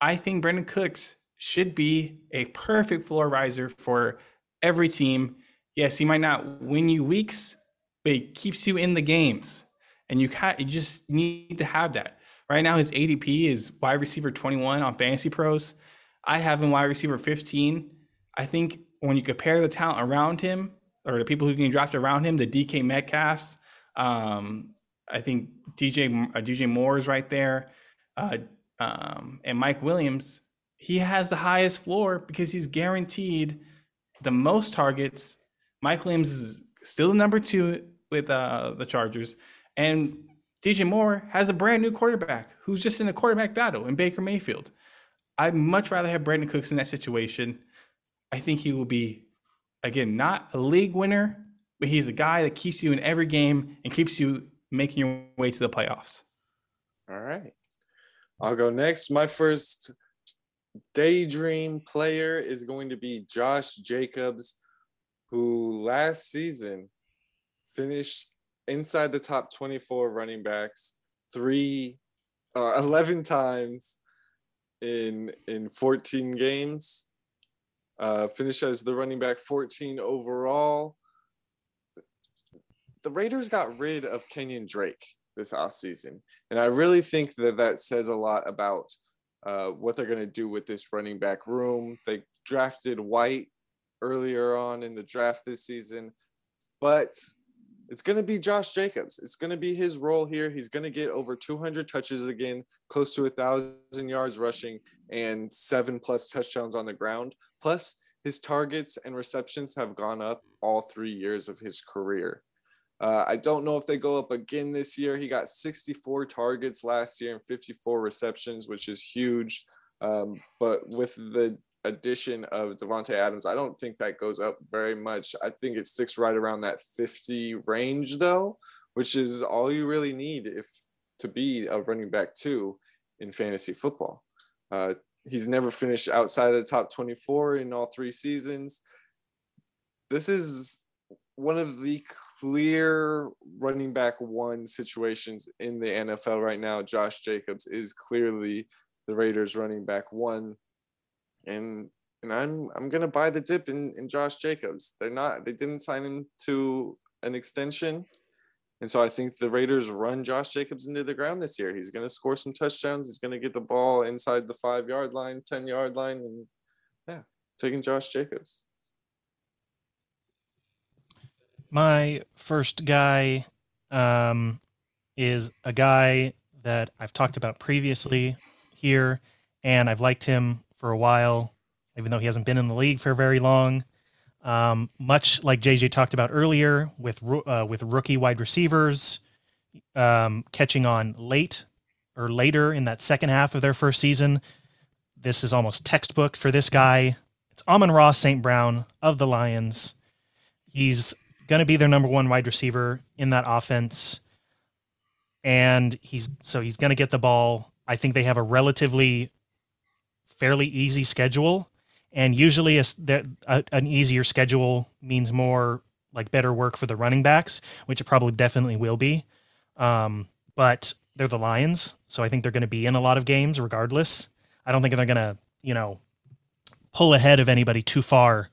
Speaker 3: I think Brandin Cooks should be a perfect floor riser for every team. Yes, he might not win you weeks, but he keeps you in the games. And you, you just need to have that. Right now, his ADP is wide receiver 21 on Fantasy Pros. I have him wide receiver 15. I think when you compare the talent around him or the people who can draft around him, the DK Metcalfs, um, I think DJ uh, DJ Moore is right there, uh, um, and Mike Williams. He has the highest floor because he's guaranteed the most targets. Mike Williams is still number two with uh, the Chargers, and DJ Moore has a brand new quarterback who's just in a quarterback battle in Baker Mayfield. I'd much rather have Brandin Cooks in that situation. I think he will be, again, not a league winner, but he's a guy that keeps you in every game and keeps you making your way to the playoffs.
Speaker 1: All right. I'll go next. My first daydream player is going to be Josh Jacobs, who last season finished inside the top 24 running backs three uh, 11 times in in 14 games. Uh finished as the running back 14 overall. The raiders got rid of Kenyan Drake this offseason and i really think that that says a lot about uh, what they're going to do with this running back room they drafted white earlier on in the draft this season but it's going to be Josh Jacobs. It's going to be his role here. He's going to get over 200 touches again, close to a thousand yards rushing, and seven plus touchdowns on the ground. Plus, his targets and receptions have gone up all three years of his career. Uh, I don't know if they go up again this year. He got 64 targets last year and 54 receptions, which is huge. Um, but with the addition of Davante Adams, I don't think that goes up very much. I think it sticks right around that 50 range though, which is all you really need if to be a running back two in fantasy football. Uh, he's never finished outside of the top 24 in all three seasons. This is one of the clear running back one situations in the NFL right now. Josh Jacobs is clearly the Raiders running back one and and I'm I'm gonna buy the dip in, in Josh Jacobs. They're not they didn't sign him to an extension. And so I think the Raiders run Josh Jacobs into the ground this year. He's gonna score some touchdowns. He's gonna get the ball inside the five yard line, 10 yard line, and yeah, taking Josh Jacobs.
Speaker 2: My first guy um, is a guy that I've talked about previously here, and I've liked him for a while, even though he hasn't been in the league for very long. Um, much like JJ talked about earlier, with uh, with rookie wide receivers um, catching on late or later in that second half of their first season, this is almost textbook for this guy. It's Amon-Ra St. Brown of the Lions. He's going to be their number one wide receiver in that offense, and he's so he's going to get the ball. I think they have a relatively fairly easy schedule, and usually a, a, an easier schedule means more like better work for the running backs, which it probably definitely will be. Um, but they're the Lions, so I think they're going to be in a lot of games regardless. I don't think they're going to, you know, pull ahead of anybody too far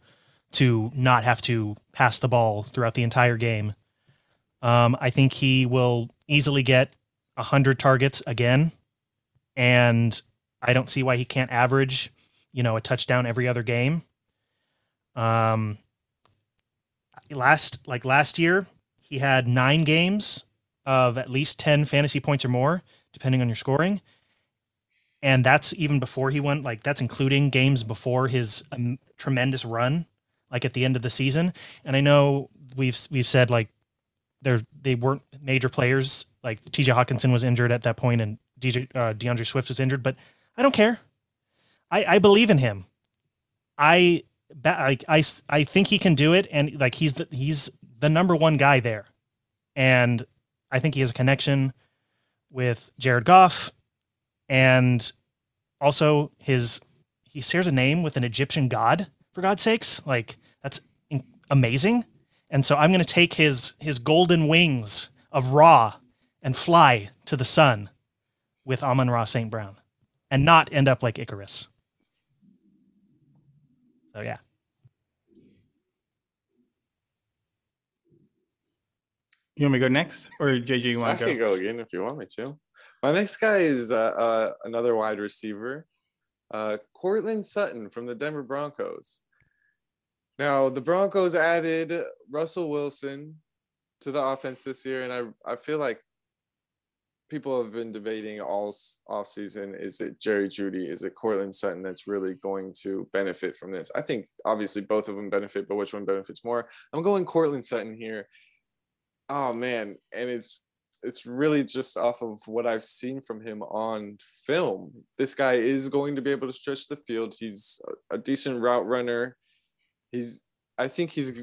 Speaker 2: to not have to pass the ball throughout the entire game. Um, I think he will easily get 100 targets again. And I don't see why he can't average, you know, a touchdown every other game. Um, last like last year, he had nine games of at least ten fantasy points or more, depending on your scoring. And that's even before he went like that's including games before his um, tremendous run, like at the end of the season. And I know we've we've said like they're they weren't major players. Like T.J. Hockenson was injured at that point, and DJ uh, D'Andre Swift was injured, but I don't care. I, I believe in him. I like I, I think he can do it and like he's the, he's the number one guy there. And I think he has a connection with Jared Goff, and also his he shares a name with an Egyptian god. For God's sakes, like amazing. And so I'm going to take his his golden wings of Ra and fly to the sun with Amon Ra St. Brown, and not end up like Icarus. So yeah.
Speaker 3: You want me to go next, or JJ? You
Speaker 1: I
Speaker 3: want to
Speaker 1: can
Speaker 3: go?
Speaker 1: go again if you want me to. My next guy is uh, uh, another wide receiver, uh, Courtland Sutton from the Denver Broncos. Now, the Broncos added Russell Wilson to the offense this year, and I, I feel like people have been debating all s- offseason is it Jerry Jeudy, is it Courtland Sutton that's really going to benefit from this? I think obviously both of them benefit, but which one benefits more? I'm going Courtland Sutton here. Oh man, and it's it's really just off of what I've seen from him on film. This guy is going to be able to stretch the field. He's a decent route runner. He's, I think he's,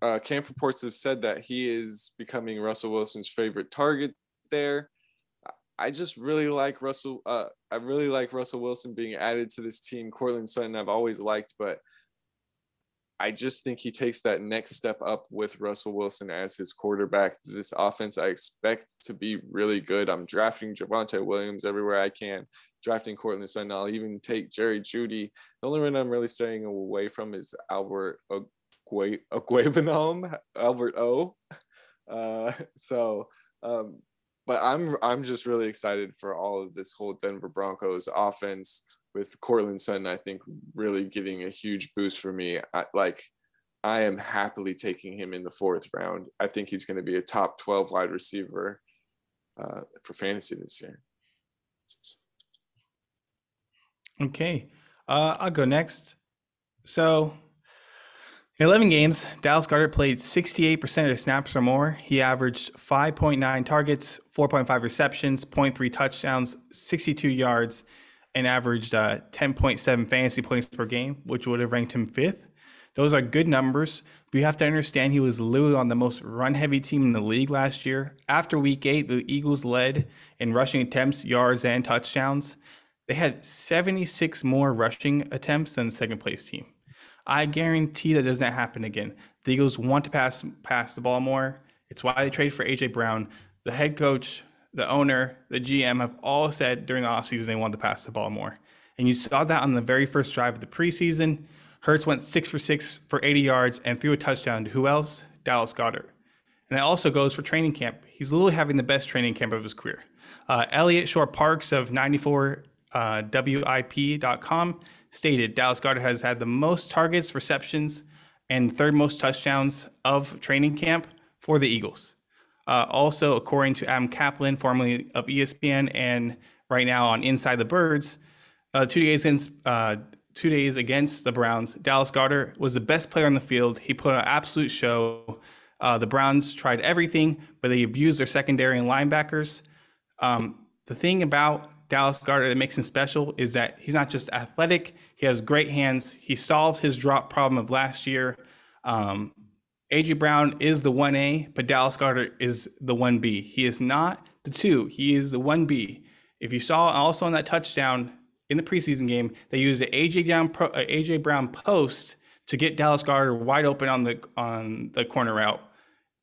Speaker 1: uh, camp reports have said that he is becoming Russell Wilson's favorite target there. I just really like Russell. Uh, I really like Russell Wilson being added to this team. Courtland Sutton, I've always liked, but I just think he takes that next step up with Russell Wilson as his quarterback. This offense I expect to be really good. I'm drafting Javonte Williams everywhere I can, drafting Courtland Sutton. I'll even take Jerry Jeudy. The only one I'm really staying away from is Albert Ague- Albert O. Uh, so, um, but I'm I'm just really excited for all of this whole Denver Broncos offense with Courtland Sutton, I think really giving a huge boost for me. I, like, I am happily taking him in the fourth round. I think he's going to be a top 12 wide receiver uh, for fantasy this year.
Speaker 3: Okay, uh, I'll go next. So, in 11 games, Dallas Goedert played 68% of the snaps or more. He averaged 5.9 targets, 4.5 receptions, 0.3 touchdowns, 62 yards, and averaged uh, 10.7 fantasy points per game, which would have ranked him fifth. Those are good numbers, you have to understand he was literally on the most run heavy team in the league last year. After week eight, the Eagles led in rushing attempts, yards, and touchdowns. They had 76 more rushing attempts than the second place team. I guarantee that does not happen again. The Eagles want to pass pass the ball more. It's why they traded for AJ Brown. The head coach, the owner, the GM have all said during the offseason they want to pass the ball more. And you saw that on the very first drive of the preseason. Hurts went six for six for 80 yards and threw a touchdown to who else? Dallas Goedert. And that also goes for training camp. He's literally having the best training camp of his career. Uh, Eliot Shorr-Parks of 94 uh, WIP.com stated Dallas Goedert has had the most targets, receptions, and third most touchdowns of training camp for the Eagles. Uh, also, according to Adam Caplan, formerly of ESPN and right now on Inside the Birds, uh, two days uh, two days against the Browns, Dallas Goedert was the best player on the field. He put an absolute show. Uh, the Browns tried everything, but they abused their secondary and linebackers. Um, the thing about Dallas Goedert that makes him special is that he's not just athletic; he has great hands. He solved his drop problem of last year. Um, AJ Brown is the 1A, but Dallas Goedert is the 1B. He is not the 2, he is the 1B. If you saw also on that touchdown in the preseason game, they used the AJ Brown, uh, AJ Brown post to get Dallas Goedert wide open on the on the corner route.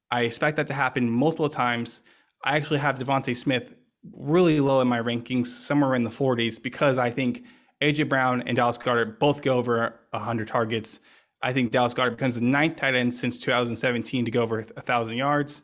Speaker 3: I expect that to happen multiple times. I actually have DeVonta Smith really low in my rankings, somewhere in the 40s, because I think AJ Brown and Dallas Goedert both go over 100 targets. I think Dallas Goedert becomes the ninth tight end since 2017 to go over a thousand yards.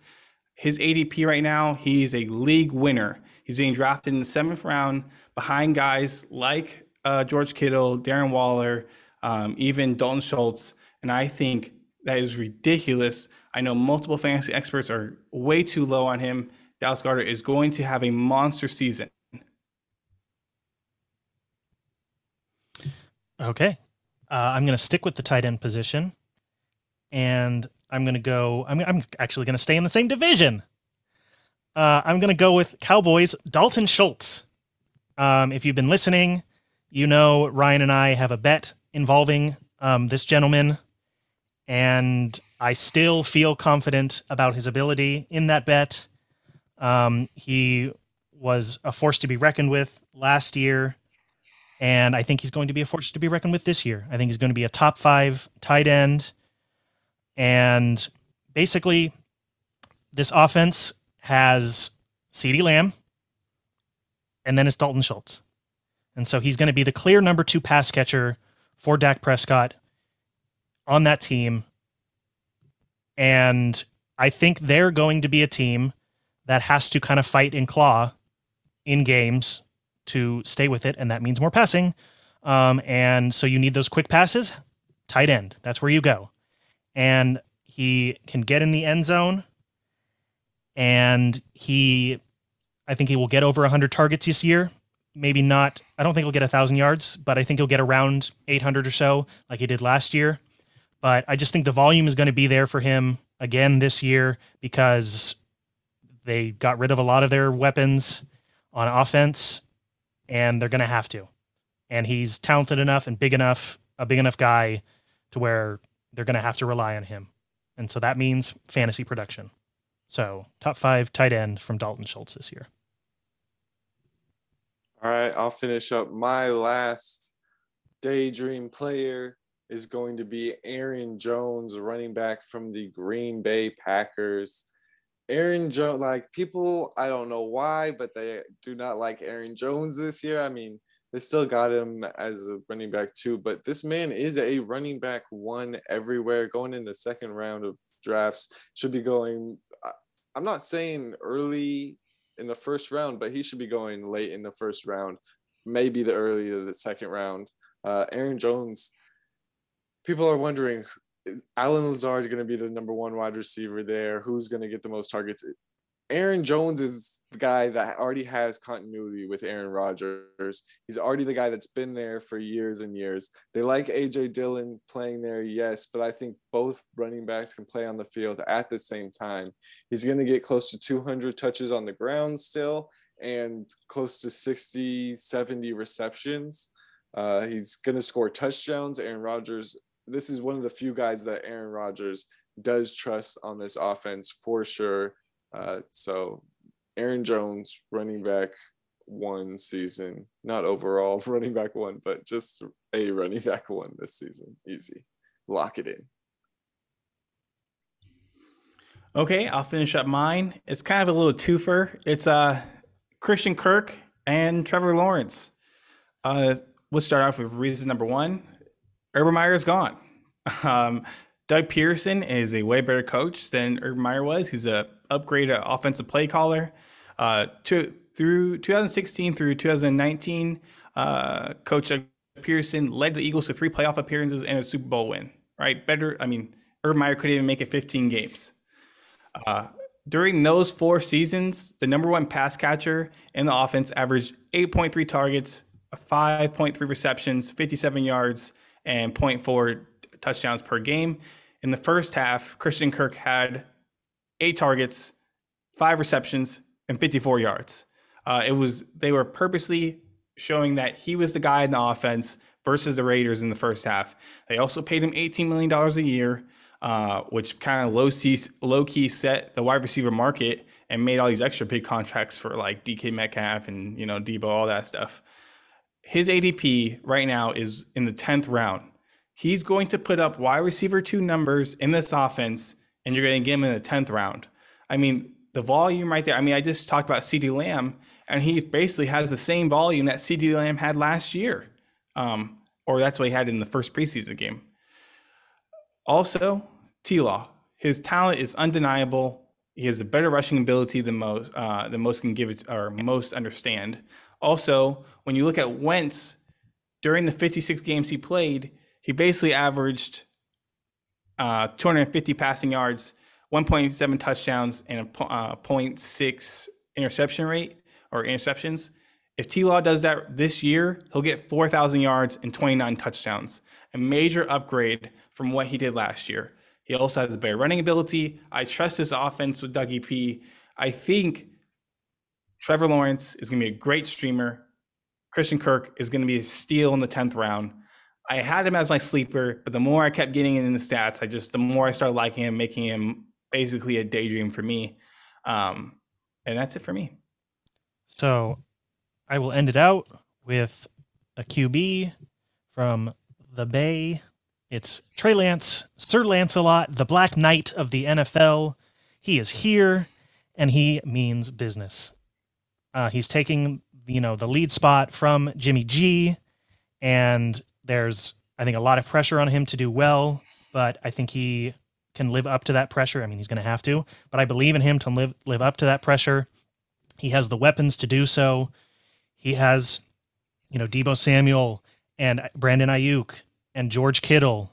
Speaker 3: His ADP right now, he's a league winner. He's being drafted in the seventh round behind guys like uh, George Kittle, Darren Waller, um, even Dalton Schultz. And I think that is ridiculous. I know multiple fantasy experts are way too low on him. Dallas Goedert is going to have a monster season.
Speaker 2: Okay. Uh, I'm going to stick with the tight end position, and I'm going to go. I'm, I'm actually going to stay in the same division. Uh, I'm going to go with Cowboys Dalton Schultz. Um, if you've been listening, you know Ryan and I have a bet involving um, this gentleman, and I still feel confident about his ability in that bet. Um, he was a force to be reckoned with last year. And I think he's going to be a force to be reckoned with this year. I think he's going to be a top five tight end. And basically, this offense has CeeDee Lamb, and then it's Dalton Schultz. And so he's going to be the clear number two pass catcher for Dak Prescott on that team. And I think they're going to be a team that has to kind of fight and claw in games to stay with it. And that means more passing. Um, and so you need those quick passes, tight end. That's where you go. And he can get in the end zone. And he, I think he will get over 100 targets this year. Maybe not, I don't think he'll get 1,000 yards, but I think he'll get around 800 or so, like he did last year. But I just think the volume is going to be there for him again this year because they got rid of a lot of their weapons on offense and they're going to have to. And he's talented enough and big enough, a big enough guy to where they're going to have to rely on him. And so that means fantasy production. So, top five tight end from Dalton Schultz this year.
Speaker 1: All right, I'll finish up. My last daydream player is going to be Aaron Jones, running back from the Green Bay Packers. Aaron Jones, like people, I don't know why, but they do not like Aaron Jones this year. I mean, they still got him as a running back too, but this man is a running back one everywhere. Going in the second round of drafts, should be going. I'm not saying early in the first round, but he should be going late in the first round, maybe the early of the second round. Uh, Aaron Jones. People are wondering Allen Lazard is going to be the number one wide receiver there? Who's going to get the most targets? Aaron Jones is the guy that already has continuity with Aaron Rodgers. He's already the guy that's been there for years and years. They like AJ Dillon playing there, yes, but I think both running backs can play on the field at the same time. He's going to get close to 200 touches on the ground still and close to 60, 70 receptions. Uh, he's going to score touchdowns. Aaron Rodgers this is one of the few guys that Aaron Rodgers does trust on this offense for sure. Uh, so Aaron Jones, running back one season, not overall running back one, but just a running back one this season. Easy. Lock it in.
Speaker 3: Okay, I'll finish up mine. It's kind of a little twofer. It's uh Christian Kirk and Trevor Lawrence. Uh, we'll start off with reason number one. Urban Meyer is gone. Um, Doug Pederson is a way better coach than Urban Meyer was. He's a upgraded offensive play caller. Uh, to, through 2016 through 2019, uh, Coach Doug Pederson led the Eagles to three playoff appearances and a Super Bowl win. Right, better. I mean, Urban Meyer couldn't even make it 15 games. Uh, during those four seasons, the number one pass catcher in the offense averaged 8.3 targets, 5.3 receptions, 57 yards, and 0.4 touchdowns per game. In the first half, Christian Kirk had eight targets, five receptions, and 54 yards. Uh, it was they were purposely showing that he was the guy in the offense versus the Raiders in the first half. They also paid him 18 million dollars a year, uh, which kind of low key low key set the wide receiver market and made all these extra big contracts for like DK Metcalf and you know Deebo, all that stuff. His ADP right now is in the 10th round. He's going to put up wide receiver two numbers in this offense, and you're going to get him in the 10th round. I mean, the volume right there. I mean, I just talked about CeeDee Lamb, and he basically has the same volume that CeeDee Lamb had last year, um, or that's what he had in the first preseason game. Also, T Law, his talent is undeniable. He has a better rushing ability than most uh, than most can give it or most understand. Also, when you look at Wentz during the 56 games he played, he basically averaged uh, 250 passing yards, 1.7 touchdowns, and a uh, 0.6 interception rate or interceptions. If T Law does that this year, he'll get 4,000 yards and 29 touchdowns, a major upgrade from what he did last year. He also has a better running ability. I trust this offense with Dougie P. I think Trevor Lawrence is going to be a great streamer. Christian Kirk is going to be a steal in the 10th round. I had him as my sleeper, but the more I kept getting in the stats, I just the more I started liking him, making him basically a daydream for me. Um, and that's it for me.
Speaker 2: So I will end it out with a QB from the Bay. It's Trey Lance, Sir Lancelot, the Black Knight of the NFL. He is here and he means business. Uh, he's taking, you know, the lead spot from Jimmy G, and there's, I think, a lot of pressure on him to do well, but I think he can live up to that pressure. I mean, he's going to have to, but I believe in him to live live up to that pressure. He has the weapons to do so. He has, you know, Deebo Samuel and Brandon Aiyuk and George Kittle,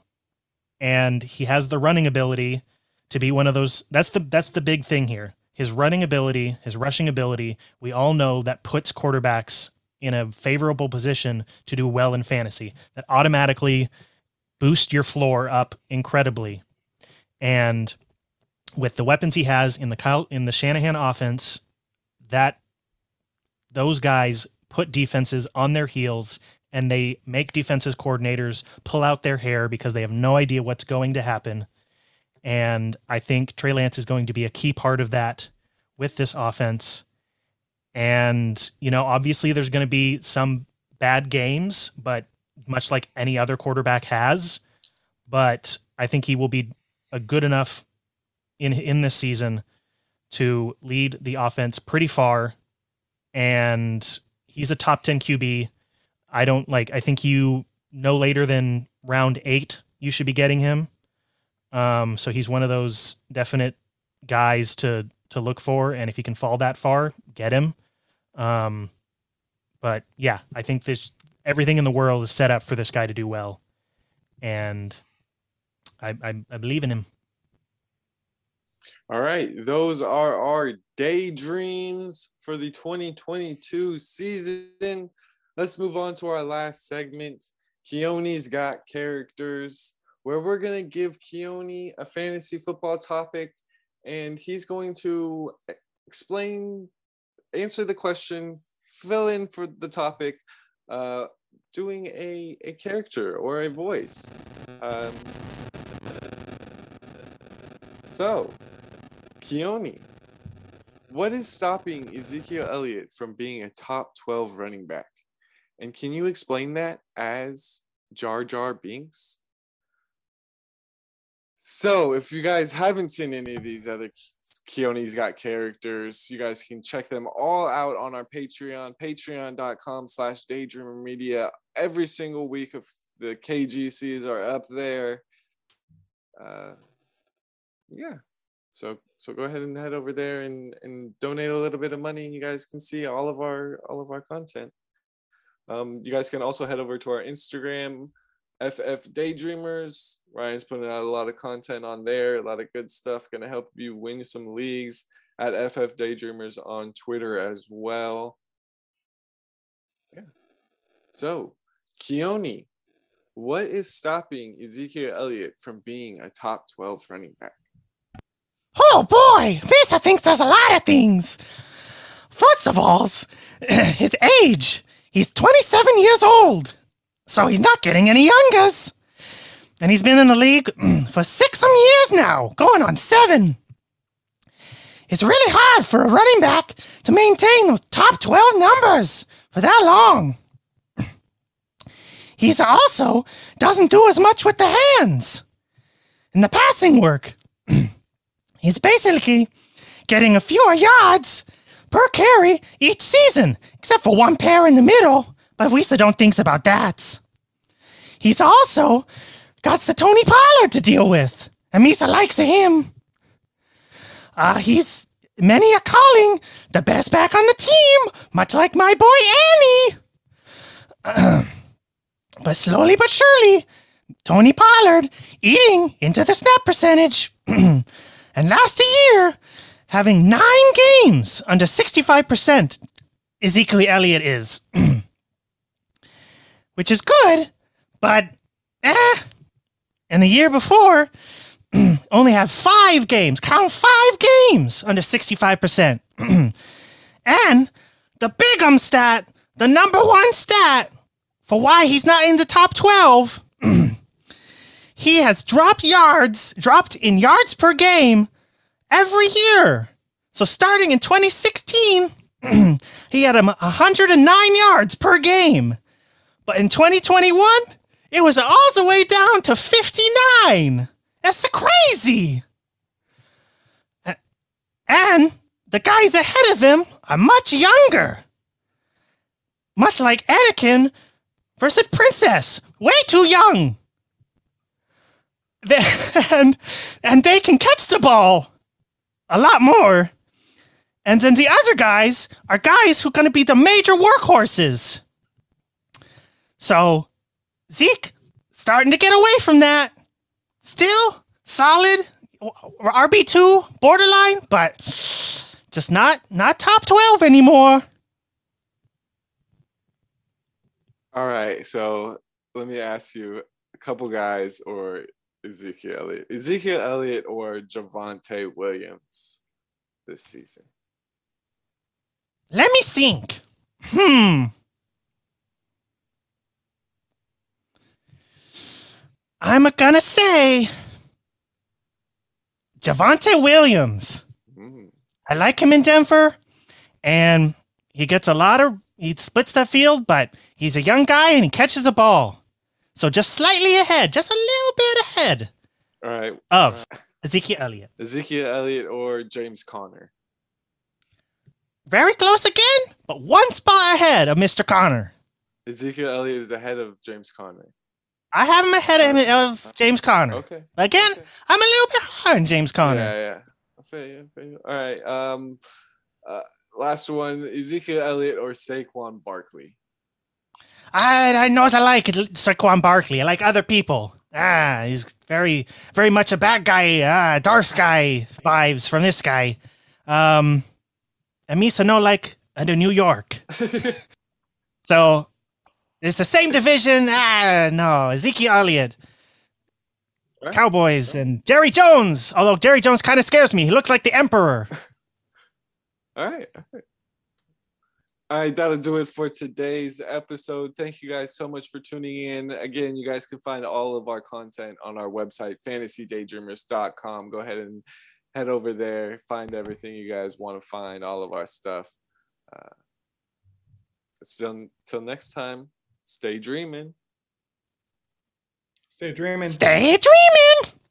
Speaker 2: and he has the running ability to be one of those. That's the that's the big thing here. His running ability, his rushing ability. We all know that puts quarterbacks in a favorable position to do well in fantasy. That automatically boost your floor up incredibly. And with the weapons he has in the Kyle in the Shanahan offense, that those guys put defenses on their heels and they make defenses coordinators pull out their hair because they have no idea what's going to happen. And I think Trey Lance is going to be a key part of that with this offense. And, you know, obviously there's going to be some bad games, but much like any other quarterback has. But I think he will be a good enough in in this season to lead the offense pretty far. And he's a top 10 QB. I don't like I think you no later than round 8 you should be getting him. Um so he's one of those definite guys to to look for and if he can fall that far, get him. Um but yeah, I think this everything in the world is set up for this guy to do well. And I, I, I believe in him.
Speaker 1: All right, those are our daydreams for the 2022 season. Let's move on to our last segment. Keone's got characters, where we're gonna give Keone a fantasy football topic, and he's going to explain, answer the question, fill in for the topic, uh, doing a a character or a voice. Um, so, Keone, what is stopping Ezekiel Elliott from being a top 12 running back? And can you explain that as Jar Jar Binks? So, if you guys haven't seen any of these other Keone's got characters, you guys can check them all out on our Patreon, patreon.com slash daydreamer media. Every single week of the KGCs are up there. Uh, yeah so so go ahead and head over there and and donate a little bit of money and you guys can see all of our all of our content um you guys can also head over to our instagram ff daydreamers ryan's putting out a lot of content on there a lot of good stuff gonna help you win some leagues at ff daydreamers on twitter as well yeah so keone what is stopping ezekiel elliott from being a top 12 running back
Speaker 4: Oh boy, Visa thinks there's a lot of things. First of all, his age. He's 27 years old, so he's not getting any younger. And he's been in the league for six some years now, going on seven. It's really hard for a running back to maintain those top 12 numbers for that long. He's also doesn't do as much with the hands in the passing work. He's basically getting a fewer yards per carry each season, except for one pair in the middle, but Wisa don't think about that. He's also got the Tony Pollard to deal with, and Misa likes him. Uh, he's many are calling the best back on the team, much like my boy Annie. but slowly but surely, Tony Pollard eating into the snap percentage. And last year, having nine games under 65%, Ezekiel Elliott is. Which is good, but eh. And the year before, only have five games, count five games under 65%. and the big um stat, the number one stat for why he's not in the top 12 he has dropped yards, dropped in yards per game every year. So starting in 2016,
Speaker 2: he had him 109 yards per game. But in 2021, it was all the way down to 59. That's crazy. And the guys ahead of him are much younger. Much like Anakin versus Princess. Way too young. And, and they can catch the ball a lot more. And then the other guys are guys who are going to be the major workhorses. So Zeke starting to get away from that. Still solid RB two borderline, but just not not top twelve anymore.
Speaker 1: All right, so let me ask you a couple guys or Ezekiel Elliott. Ezekiel Elliott or Javonte Williams this season.
Speaker 2: Let me think. Hmm. I'm gonna say Javonte Williams.
Speaker 1: Mm,
Speaker 2: I like him in Denver, and he gets a lot of he splits that field, but he's a young guy and he catches a ball. So just slightly ahead, just a little bit ahead
Speaker 1: All right,
Speaker 2: of Ezekiel Elliott.
Speaker 1: Ezekiel Elliott or James Conner.
Speaker 2: Very close again, but one spot ahead of Mr. Conner.
Speaker 1: Ezekiel Elliott is ahead of James Conner.
Speaker 2: I have him ahead of, him, of James Conner.
Speaker 1: Okay.
Speaker 2: Again,
Speaker 1: okay.
Speaker 2: I'm a little on James Conner.
Speaker 1: Yeah, yeah. I feel you, I feel you. All right. Um, uh, last one: Ezekiel Elliott or Saquon Barkley.
Speaker 2: I, I knows I like Saquon Barkley. I like other people. Ah, he's very, very much a bad guy. Ah, Darth guy vibes from this guy. Um, and Misa no like under New York. So it's the same division. Ah, no, Ezekiel Elliott. Cowboys, and Jerry Jones. Although Jerry Jones kind of scares me. He looks like the Emperor.
Speaker 1: All right. All right. All right, that'll do it for today's episode. Thank you guys so much for tuning in. Again, you guys can find all of our content on our website, fantasydaydreamers.com. Go ahead and head over there, find everything you guys want to find, all of our stuff. Uh, so until next time, stay dreaming.
Speaker 3: Stay dreaming.
Speaker 2: Stay dreaming.